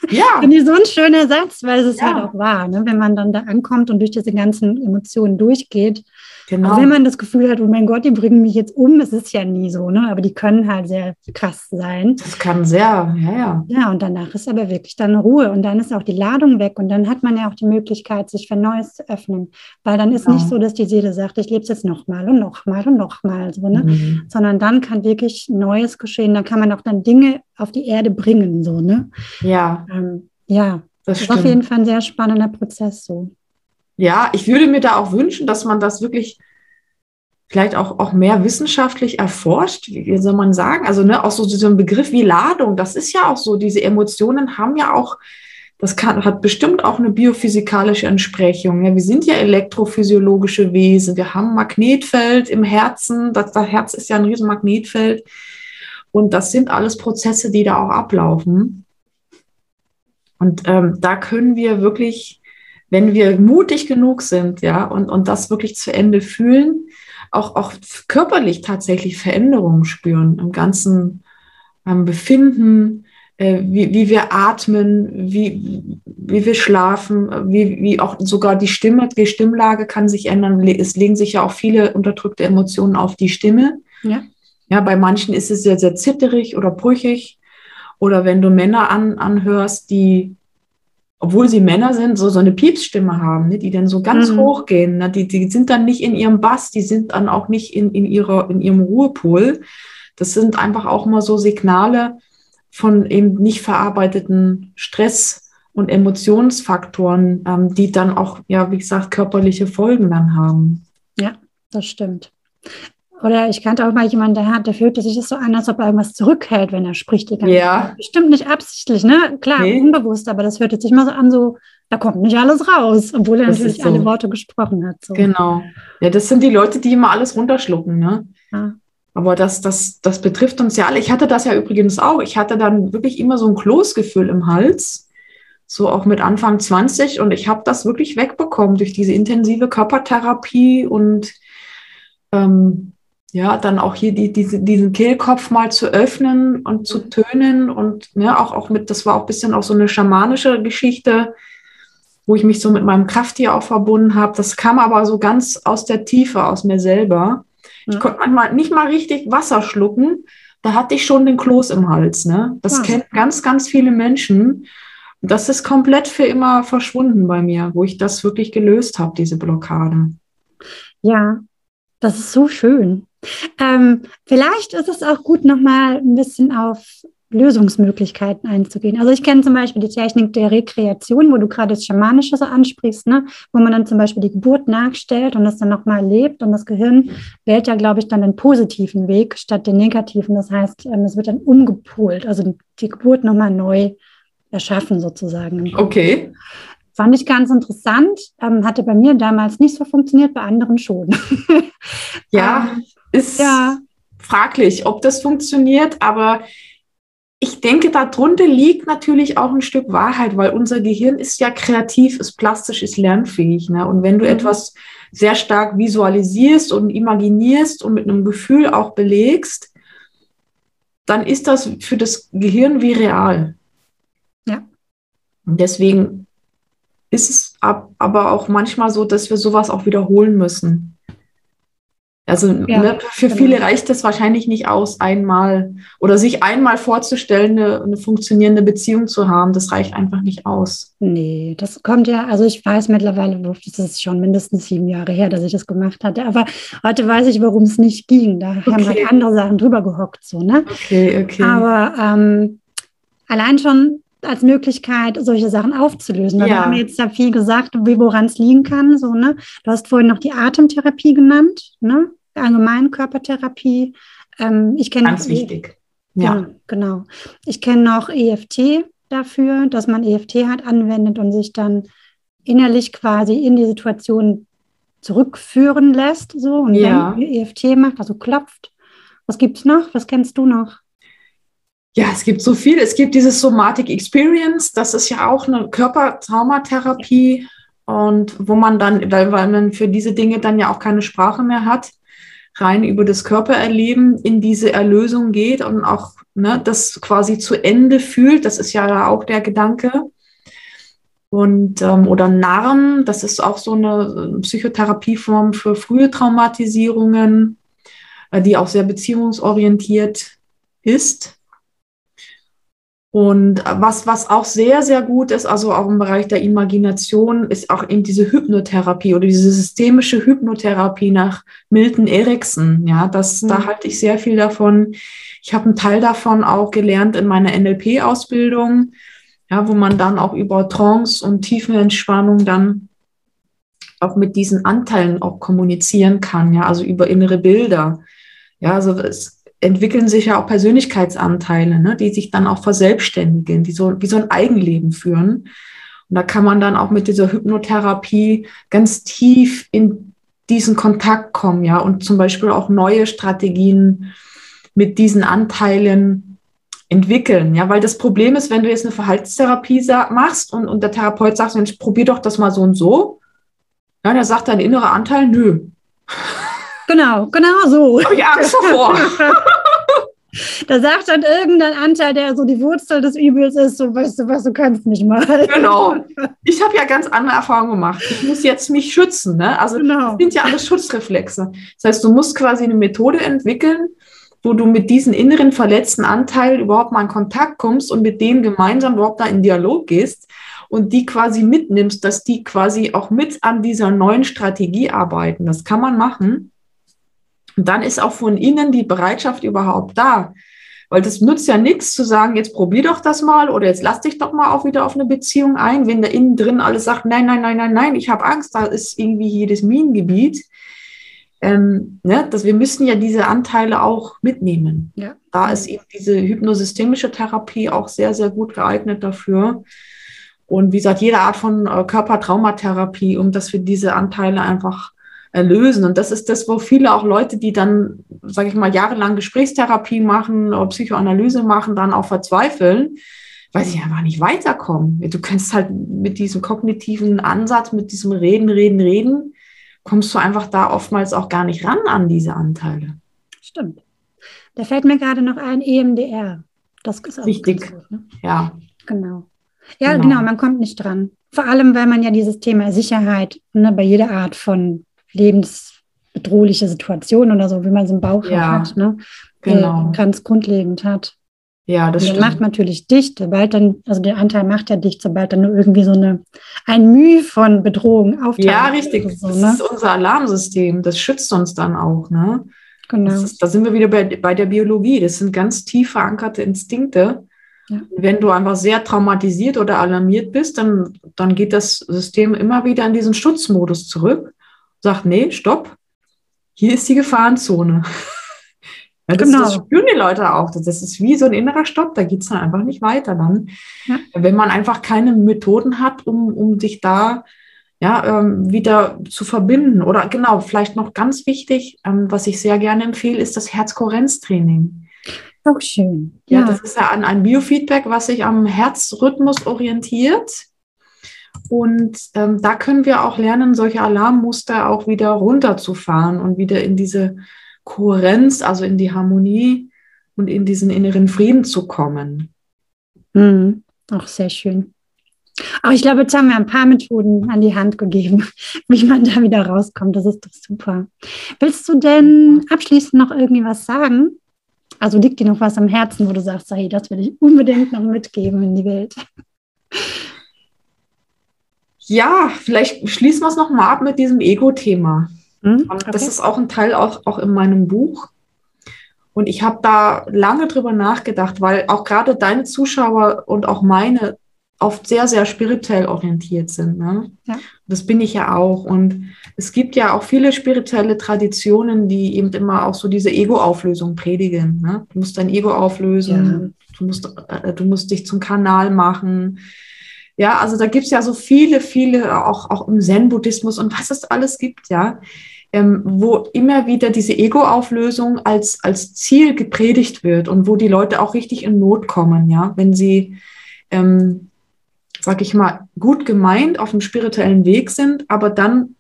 Ja. Finde ich so ein schöner Satz, weil es ja. halt auch wahr, ne? wenn man dann da ankommt und durch diese ganzen Emotionen durchgeht, Genau. Auch wenn man das Gefühl hat, oh mein Gott, die bringen mich jetzt um, es ist ja nie so, ne? aber die können halt sehr krass sein. Das kann sehr, ja, ja. Ja, und danach ist aber wirklich dann Ruhe und dann ist auch die Ladung weg und dann hat man ja auch die Möglichkeit, sich für Neues zu öffnen, weil dann ist genau. nicht so, dass die Seele sagt, ich lebe es jetzt nochmal und nochmal und nochmal, so, ne? Mhm. sondern dann kann wirklich Neues geschehen, dann kann man auch dann Dinge auf die Erde bringen, so, ne? Ja. Ähm, ja, das, das ist auf jeden Fall ein sehr spannender Prozess so ja, ich würde mir da auch wünschen, dass man das wirklich vielleicht auch, auch mehr wissenschaftlich erforscht, wie soll man sagen? Also ne, auch so, so ein Begriff wie Ladung, das ist ja auch so, diese Emotionen haben ja auch, das kann, hat bestimmt auch eine biophysikalische Entsprechung. Ja, wir sind ja elektrophysiologische Wesen, wir haben Magnetfeld im Herzen, das, das Herz ist ja ein riesen Magnetfeld und das sind alles Prozesse, die da auch ablaufen. Und ähm, da können wir wirklich wenn wir mutig genug sind, ja, und, und das wirklich zu Ende fühlen, auch, auch körperlich tatsächlich Veränderungen spüren im ganzen ähm, Befinden, äh, wie, wie wir atmen, wie, wie wir schlafen, wie, wie auch sogar die Stimme, die Stimmlage kann sich ändern. Es legen sich ja auch viele unterdrückte Emotionen auf die Stimme. Ja. Ja, bei manchen ist es sehr, sehr zitterig oder brüchig. Oder wenn du Männer an, anhörst, die obwohl sie Männer sind, so, so eine Piepsstimme haben, ne, die dann so ganz mhm. hoch gehen. Ne, die, die sind dann nicht in ihrem Bass, die sind dann auch nicht in, in, ihrer, in ihrem Ruhepol. Das sind einfach auch mal so Signale von eben nicht verarbeiteten Stress und Emotionsfaktoren, ähm, die dann auch, ja, wie gesagt, körperliche Folgen dann haben. Ja, das stimmt. Oder ich kannte auch mal jemanden, der hat, der fühlte sich das so an, als ob er irgendwas zurückhält, wenn er spricht. Die ganze Ja. Zeit. Bestimmt nicht absichtlich, ne? Klar, Nee. unbewusst, aber das hörte sich mal so an, so, da kommt nicht alles raus, obwohl er Das natürlich so. alle Worte gesprochen hat. So. Genau. Ja, das sind die Leute, die immer alles runterschlucken, ne? Ja. Aber das, das, das betrifft uns ja alle. Ich hatte das ja übrigens auch. Ich hatte dann wirklich immer so ein Kloßgefühl im Hals, so auch mit Anfang 20. Und ich habe das wirklich wegbekommen durch diese intensive Körpertherapie und ähm, ja, dann auch hier die, diese, diesen Kehlkopf mal zu öffnen und zu tönen. Und ne, auch, auch mit, das war auch ein bisschen auch so eine schamanische Geschichte, wo ich mich so mit meinem Krafttier auch verbunden habe. Das kam aber so ganz aus der Tiefe, aus mir selber. Ich Ja. konnte manchmal nicht mal richtig Wasser schlucken. Da hatte ich schon den Kloß im Hals. Ne? Das Ja. kennen ganz, ganz viele Menschen. Das ist komplett für immer verschwunden bei mir, wo ich das wirklich gelöst habe, diese Blockade. Ja, das ist so schön. Ähm, vielleicht ist es auch gut, nochmal ein bisschen auf Lösungsmöglichkeiten einzugehen. Also ich kenne zum Beispiel die Technik der Rekreation, wo du gerade das Schamanische so ansprichst, ne? wo man dann zum Beispiel die Geburt nachstellt und das dann nochmal erlebt und das Gehirn wählt ja, glaube ich, dann den positiven Weg statt den negativen. Das heißt, ähm, es wird dann umgepolt, also die Geburt nochmal neu erschaffen sozusagen. Okay. Fand ich ganz interessant, ähm, hatte bei mir damals nicht so funktioniert, bei anderen schon. Ja, Ähm, ist ja. fraglich, ob das funktioniert, aber ich denke, darunter liegt natürlich auch ein Stück Wahrheit, weil unser Gehirn ist ja kreativ, ist plastisch, ist lernfähig. Ne? Und wenn du Mhm. etwas sehr stark visualisierst und imaginierst und mit einem Gefühl auch belegst, dann ist das für das Gehirn wie real. Ja. Und deswegen ist es ab, aber auch manchmal so, dass wir sowas auch wiederholen müssen. Also Ja, ne, für genau. viele reicht es wahrscheinlich nicht aus, einmal oder sich einmal vorzustellen, eine, eine funktionierende Beziehung zu haben. Das reicht einfach nicht aus. Nee, das kommt ja, also ich weiß mittlerweile, das ist schon mindestens sieben Jahre her, dass ich das gemacht hatte, aber heute weiß ich, warum es nicht ging. Da haben Okay. halt andere Sachen drüber gehockt, so, ne? Okay, okay. Aber ähm, allein schon als Möglichkeit, solche Sachen aufzulösen. Weil Ja. Wir haben jetzt ja viel gesagt, wie- woran es liegen kann. So, ne? Du hast vorhin noch die Atemtherapie genannt, ne? Allgemein Körpertherapie. Ähm, ich kenne Ganz wichtig. Ja, Ja. genau. Ich kenne noch EFT dafür, dass man EFT halt anwendet und sich dann innerlich quasi in die Situation zurückführen lässt, so und Ja. dann EFT macht, also klopft. Was gibt's noch? Was kennst du noch? Ja, es gibt so viel. Es gibt dieses Somatic Experience, das ist ja auch eine Körpertraumatherapie und wo man dann, weil man für diese Dinge dann ja auch keine Sprache mehr hat, rein über das Körpererleben in diese Erlösung geht und auch ne, das quasi zu Ende fühlt. Das ist ja auch der Gedanke. Und ähm, oder Narren, das ist auch so eine Psychotherapieform für frühe Traumatisierungen, äh, die auch sehr beziehungsorientiert ist. Und was, was auch sehr, sehr gut ist, also auch im Bereich der Imagination, ist auch eben diese Hypnotherapie oder diese systemische Hypnotherapie nach Milton Erickson. Ja, das, Mhm. da halte ich sehr viel davon. Ich habe einen Teil davon auch gelernt in meiner NLP-Ausbildung, ja, wo man dann auch über Trance und Tiefenentspannung dann auch mit diesen Anteilen auch kommunizieren kann, ja, also über innere Bilder. Ja, also es entwickeln sich ja auch Persönlichkeitsanteile, ne, die sich dann auch verselbstständigen, die so wie so ein Eigenleben führen. Und da kann man dann auch mit dieser Hypnotherapie ganz tief in diesen Kontakt kommen, ja, und zum Beispiel auch neue Strategien mit diesen Anteilen entwickeln, ja, weil das Problem ist, wenn du jetzt eine Verhaltenstherapie machst und, und der Therapeut sagt, Mensch, probier doch das mal so und so, ja, da sagt dein innerer Anteil, nö, Genau, genau so. habe ich Angst davor. Da sagt dann irgendein Anteil, der so die Wurzel des Übels ist, so weißt du was, du kannst nicht mal. Genau. Ich habe ja ganz andere Erfahrungen gemacht. Ich muss jetzt mich schützen. Ne? Also Genau. das sind ja alles Schutzreflexe. Das heißt, du musst quasi eine Methode entwickeln, wo du mit diesen inneren verletzten Anteilen überhaupt mal in Kontakt kommst und mit denen gemeinsam überhaupt da in Dialog gehst und die quasi mitnimmst, dass die quasi auch mit an dieser neuen Strategie arbeiten. Das kann man machen. Und dann ist auch von innen die Bereitschaft überhaupt da. Weil das nützt ja nichts zu sagen, jetzt probier doch das mal oder jetzt lass dich doch mal auch wieder auf eine Beziehung ein, wenn da innen drin alles sagt, nein, nein, nein, nein, nein, ich habe Angst, da ist irgendwie jedes Minengebiet. ähm, ne, dass wir müssen ja diese Anteile auch mitnehmen. Ja. Da ist eben diese hypnosystemische Therapie auch sehr, sehr gut geeignet dafür. Und wie gesagt, jede Art von äh, Körpertraumatherapie, um dass wir diese Anteile einfach erlösen. Und das ist das, wo viele auch Leute, die dann, sage ich mal, jahrelang Gesprächstherapie machen oder Psychoanalyse machen, dann auch verzweifeln, weil sie einfach nicht weiterkommen. Du kannst halt mit diesem kognitiven Ansatz, mit diesem Reden, Reden, Reden, kommst du einfach da oftmals auch gar nicht ran an diese Anteile. Stimmt. Da fällt mir gerade noch ein EMDR. Das ist auch Wichtig. Gut, ne? Ja. Genau. Ja, genau. genau. man kommt nicht dran. Vor allem, weil man ja dieses Thema Sicherheit ne, bei jeder Art von lebensbedrohliche Situation oder so, wie man es im Bauch ja, hat, ne, genau. ganz grundlegend hat. Ja, das dann macht natürlich dicht, sobald dann, also der Anteil macht ja dicht, sobald dann nur irgendwie so eine, ein Mühe von Bedrohung auftaucht. Ja, richtig. So, das ne? ist unser Alarmsystem, das schützt uns dann auch, ne? Genau. Ist, da sind wir wieder bei, bei der Biologie. Das sind ganz tief verankerte Instinkte. Ja. Wenn du einfach sehr traumatisiert oder alarmiert bist, dann, dann geht das System immer wieder in diesen Schutzmodus zurück, sagt, nee, stopp, hier ist die Gefahrenzone. Ja, das, genau. das, spüren die Leute auch. Das ist wie so ein innerer Stopp, da geht es dann einfach nicht weiter dann. Ja. Wenn man einfach keine Methoden hat, um, um sich da ja, ähm, wieder zu verbinden. Oder genau, vielleicht noch ganz wichtig, ähm, was ich sehr gerne empfehle, ist das Herzkohärenztraining. Auch schön. Ja, ja, das ist ja ein, ein Biofeedback, was sich am Herzrhythmus orientiert. Und ähm, da können wir auch lernen, solche Alarmmuster auch wieder runterzufahren und wieder in diese Kohärenz, also in die Harmonie und in diesen inneren Frieden zu kommen. Mhm. Auch sehr schön. Aber ich glaube, jetzt haben wir ein paar Methoden an die Hand gegeben, wie man da wieder rauskommt. Das ist doch super. Willst du denn abschließend noch irgendwie was sagen? Also liegt dir noch was am Herzen, wo du sagst, hey, das will ich unbedingt noch mitgeben in die Welt? Ja, vielleicht schließen wir es nochmal ab mit diesem Ego-Thema. Mhm, okay. Das ist auch ein Teil auch, auch in meinem Buch. Und ich habe da lange drüber nachgedacht, weil auch gerade deine Zuschauer und auch meine oft sehr, sehr spirituell orientiert sind. Ne? Ja. Das bin ich ja auch. Und es gibt ja auch viele spirituelle Traditionen, die eben immer auch so diese Ego-Auflösung predigen. Ne? Du musst dein Ego auflösen, ja. du, musst, äh, du musst dich zum Kanal machen. Ja, also da gibt es ja so viele, viele, auch, auch im Zen-Buddhismus und was es alles gibt, ja, ähm, wo immer wieder diese Ego-Auflösung als, als Ziel gepredigt wird und wo die Leute auch richtig in Not kommen, ja, wenn sie, ähm, sag ich mal, gut gemeint auf dem spirituellen Weg sind, aber dann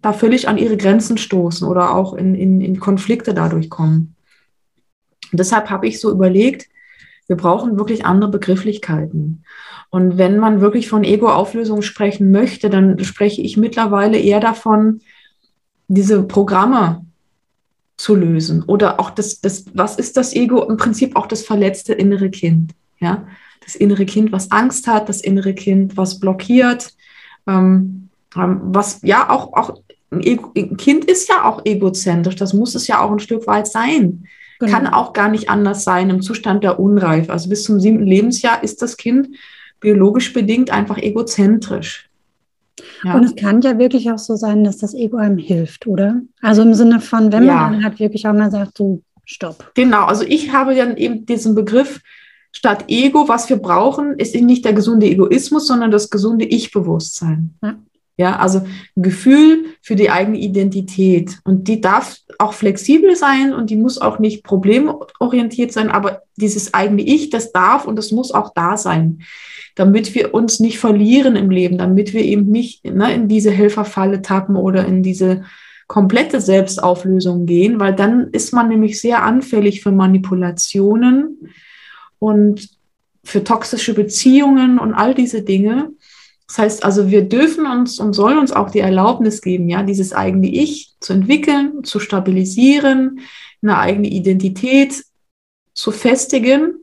da völlig an ihre Grenzen stoßen oder auch in, in, in Konflikte dadurch kommen. Und deshalb habe ich so überlegt, wir brauchen wirklich andere Begrifflichkeiten. Und wenn man wirklich von Ego-Auflösung sprechen möchte, dann spreche ich mittlerweile eher davon, diese Programme zu lösen. Oder auch das, das, was ist das Ego? Im Prinzip auch das verletzte innere Kind. Ja? Das innere Kind, was Angst hat, das innere Kind, was blockiert, ähm, ähm was ja auch, auch ein, Ego, ein Kind ist ja auch egozentrisch, das muss es ja auch ein Stück weit sein. Genau. Kann auch gar nicht anders sein im Zustand der Unreife. Also bis zum siebten Lebensjahr ist das Kind biologisch bedingt einfach egozentrisch. Ja. Und es kann ja wirklich auch so sein, dass das Ego einem hilft, oder? Also im Sinne von, wenn ja. man dann halt wirklich auch mal sagt, so, stopp. Genau, also ich habe dann eben diesen Begriff, statt Ego, was wir brauchen, ist nicht der gesunde Egoismus, sondern das gesunde Ich-Bewusstsein. Ja. ja, also ein Gefühl für die eigene Identität. Und die darf auch flexibel sein und die muss auch nicht problemorientiert sein, aber dieses eigene Ich, das darf und das muss auch da sein damit wir uns nicht verlieren im Leben, damit wir eben nicht ne, in diese Helferfalle tappen oder in diese komplette Selbstauflösung gehen, weil dann ist man nämlich sehr anfällig für Manipulationen und für toxische Beziehungen und all diese Dinge. Das heißt also, wir dürfen uns und sollen uns auch die Erlaubnis geben, ja, dieses eigene Ich zu entwickeln, zu stabilisieren, eine eigene Identität zu festigen.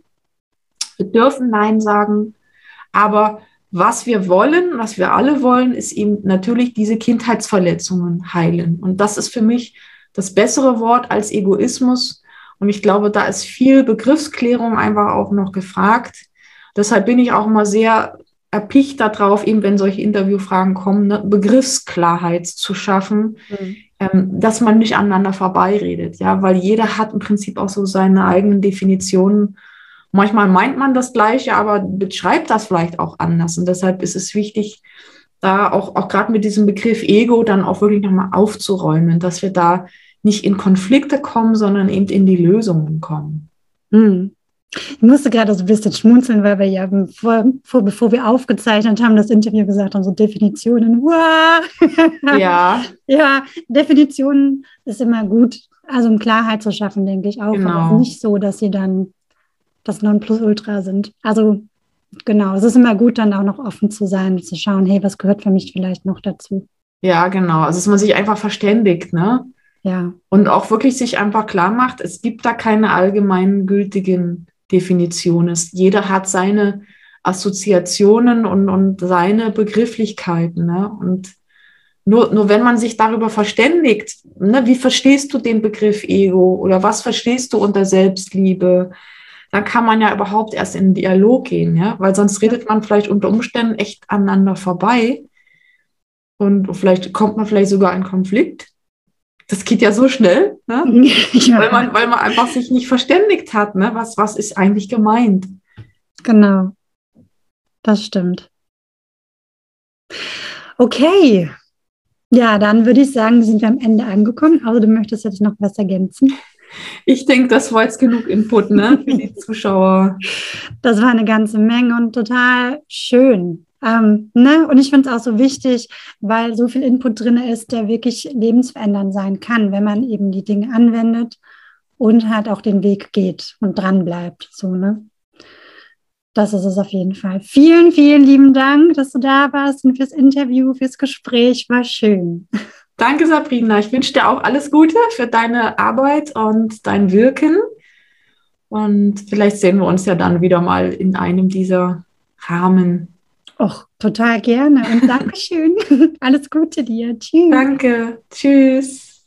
Wir dürfen Nein sagen. Aber was wir wollen, was wir alle wollen, ist eben natürlich diese Kindheitsverletzungen heilen. Und das ist für mich das bessere Wort als Egoismus. Und ich glaube, da ist viel Begriffsklärung einfach auch noch gefragt. Deshalb bin ich auch immer sehr erpicht darauf, eben wenn solche Interviewfragen kommen, eine Begriffsklarheit zu schaffen. Mhm. ähm, dass man nicht aneinander vorbeiredet, ja, weil jeder hat im Prinzip auch so seine eigenen Definitionen. Manchmal meint man das Gleiche, aber beschreibt das vielleicht auch anders. Und deshalb ist es wichtig, da auch, auch gerade mit diesem Begriff Ego dann auch wirklich nochmal aufzuräumen, dass wir da nicht in Konflikte kommen, sondern eben in die Lösungen kommen. Hm. Ich musste gerade so ein bisschen schmunzeln, weil wir ja, bevor, vor, bevor wir aufgezeichnet haben, das Interview gesagt haben, so Definitionen. Wow. Ja. ja, Definitionen ist immer gut, also um Klarheit zu schaffen, denke ich auch. Genau. Aber es ist nicht so, dass sie dann das Nonplusultra sind. Also genau, es ist immer gut, dann auch noch offen zu sein und zu schauen, hey, was gehört für mich vielleicht noch dazu? Ja, genau. Also, dass man sich einfach verständigt, ne? Ja. Und auch wirklich sich einfach klar macht, es gibt da keine allgemein gültigen Definitionen. Jeder hat seine Assoziationen und, und seine Begrifflichkeiten. Ne? Und nur, nur wenn man sich darüber verständigt, ne, wie verstehst du den Begriff Ego oder was verstehst du unter Selbstliebe, dann kann man ja überhaupt erst in den Dialog gehen, ja, weil sonst redet man vielleicht unter Umständen echt aneinander vorbei und vielleicht kommt man vielleicht sogar in Konflikt. Das geht ja so schnell, ne? ja. weil, man, weil man einfach sich nicht verständigt hat, ne? was, was ist eigentlich gemeint. Genau, das stimmt. Okay, ja, dann würde ich sagen, sind wir am Ende angekommen. Also du möchtest jetzt noch was ergänzen? Ich denke, das war jetzt genug Input ne, für die Zuschauer. Das war eine ganze Menge und total schön. Ähm, ne? Und ich finde es auch so wichtig, weil so viel Input drin ist, der wirklich lebensverändernd sein kann, wenn man eben die Dinge anwendet und halt auch den Weg geht und dran bleibt. So, ne? Das ist es auf jeden Fall. Vielen, vielen lieben Dank, dass du da warst und fürs Interview, fürs Gespräch. War schön. Danke, Sabrina. Ich wünsche dir auch alles Gute für deine Arbeit und dein Wirken. Und vielleicht sehen wir uns ja dann wieder mal in einem dieser Rahmen. Och, total gerne und Dankeschön. Alles Gute dir. Tschüss. Danke. Tschüss.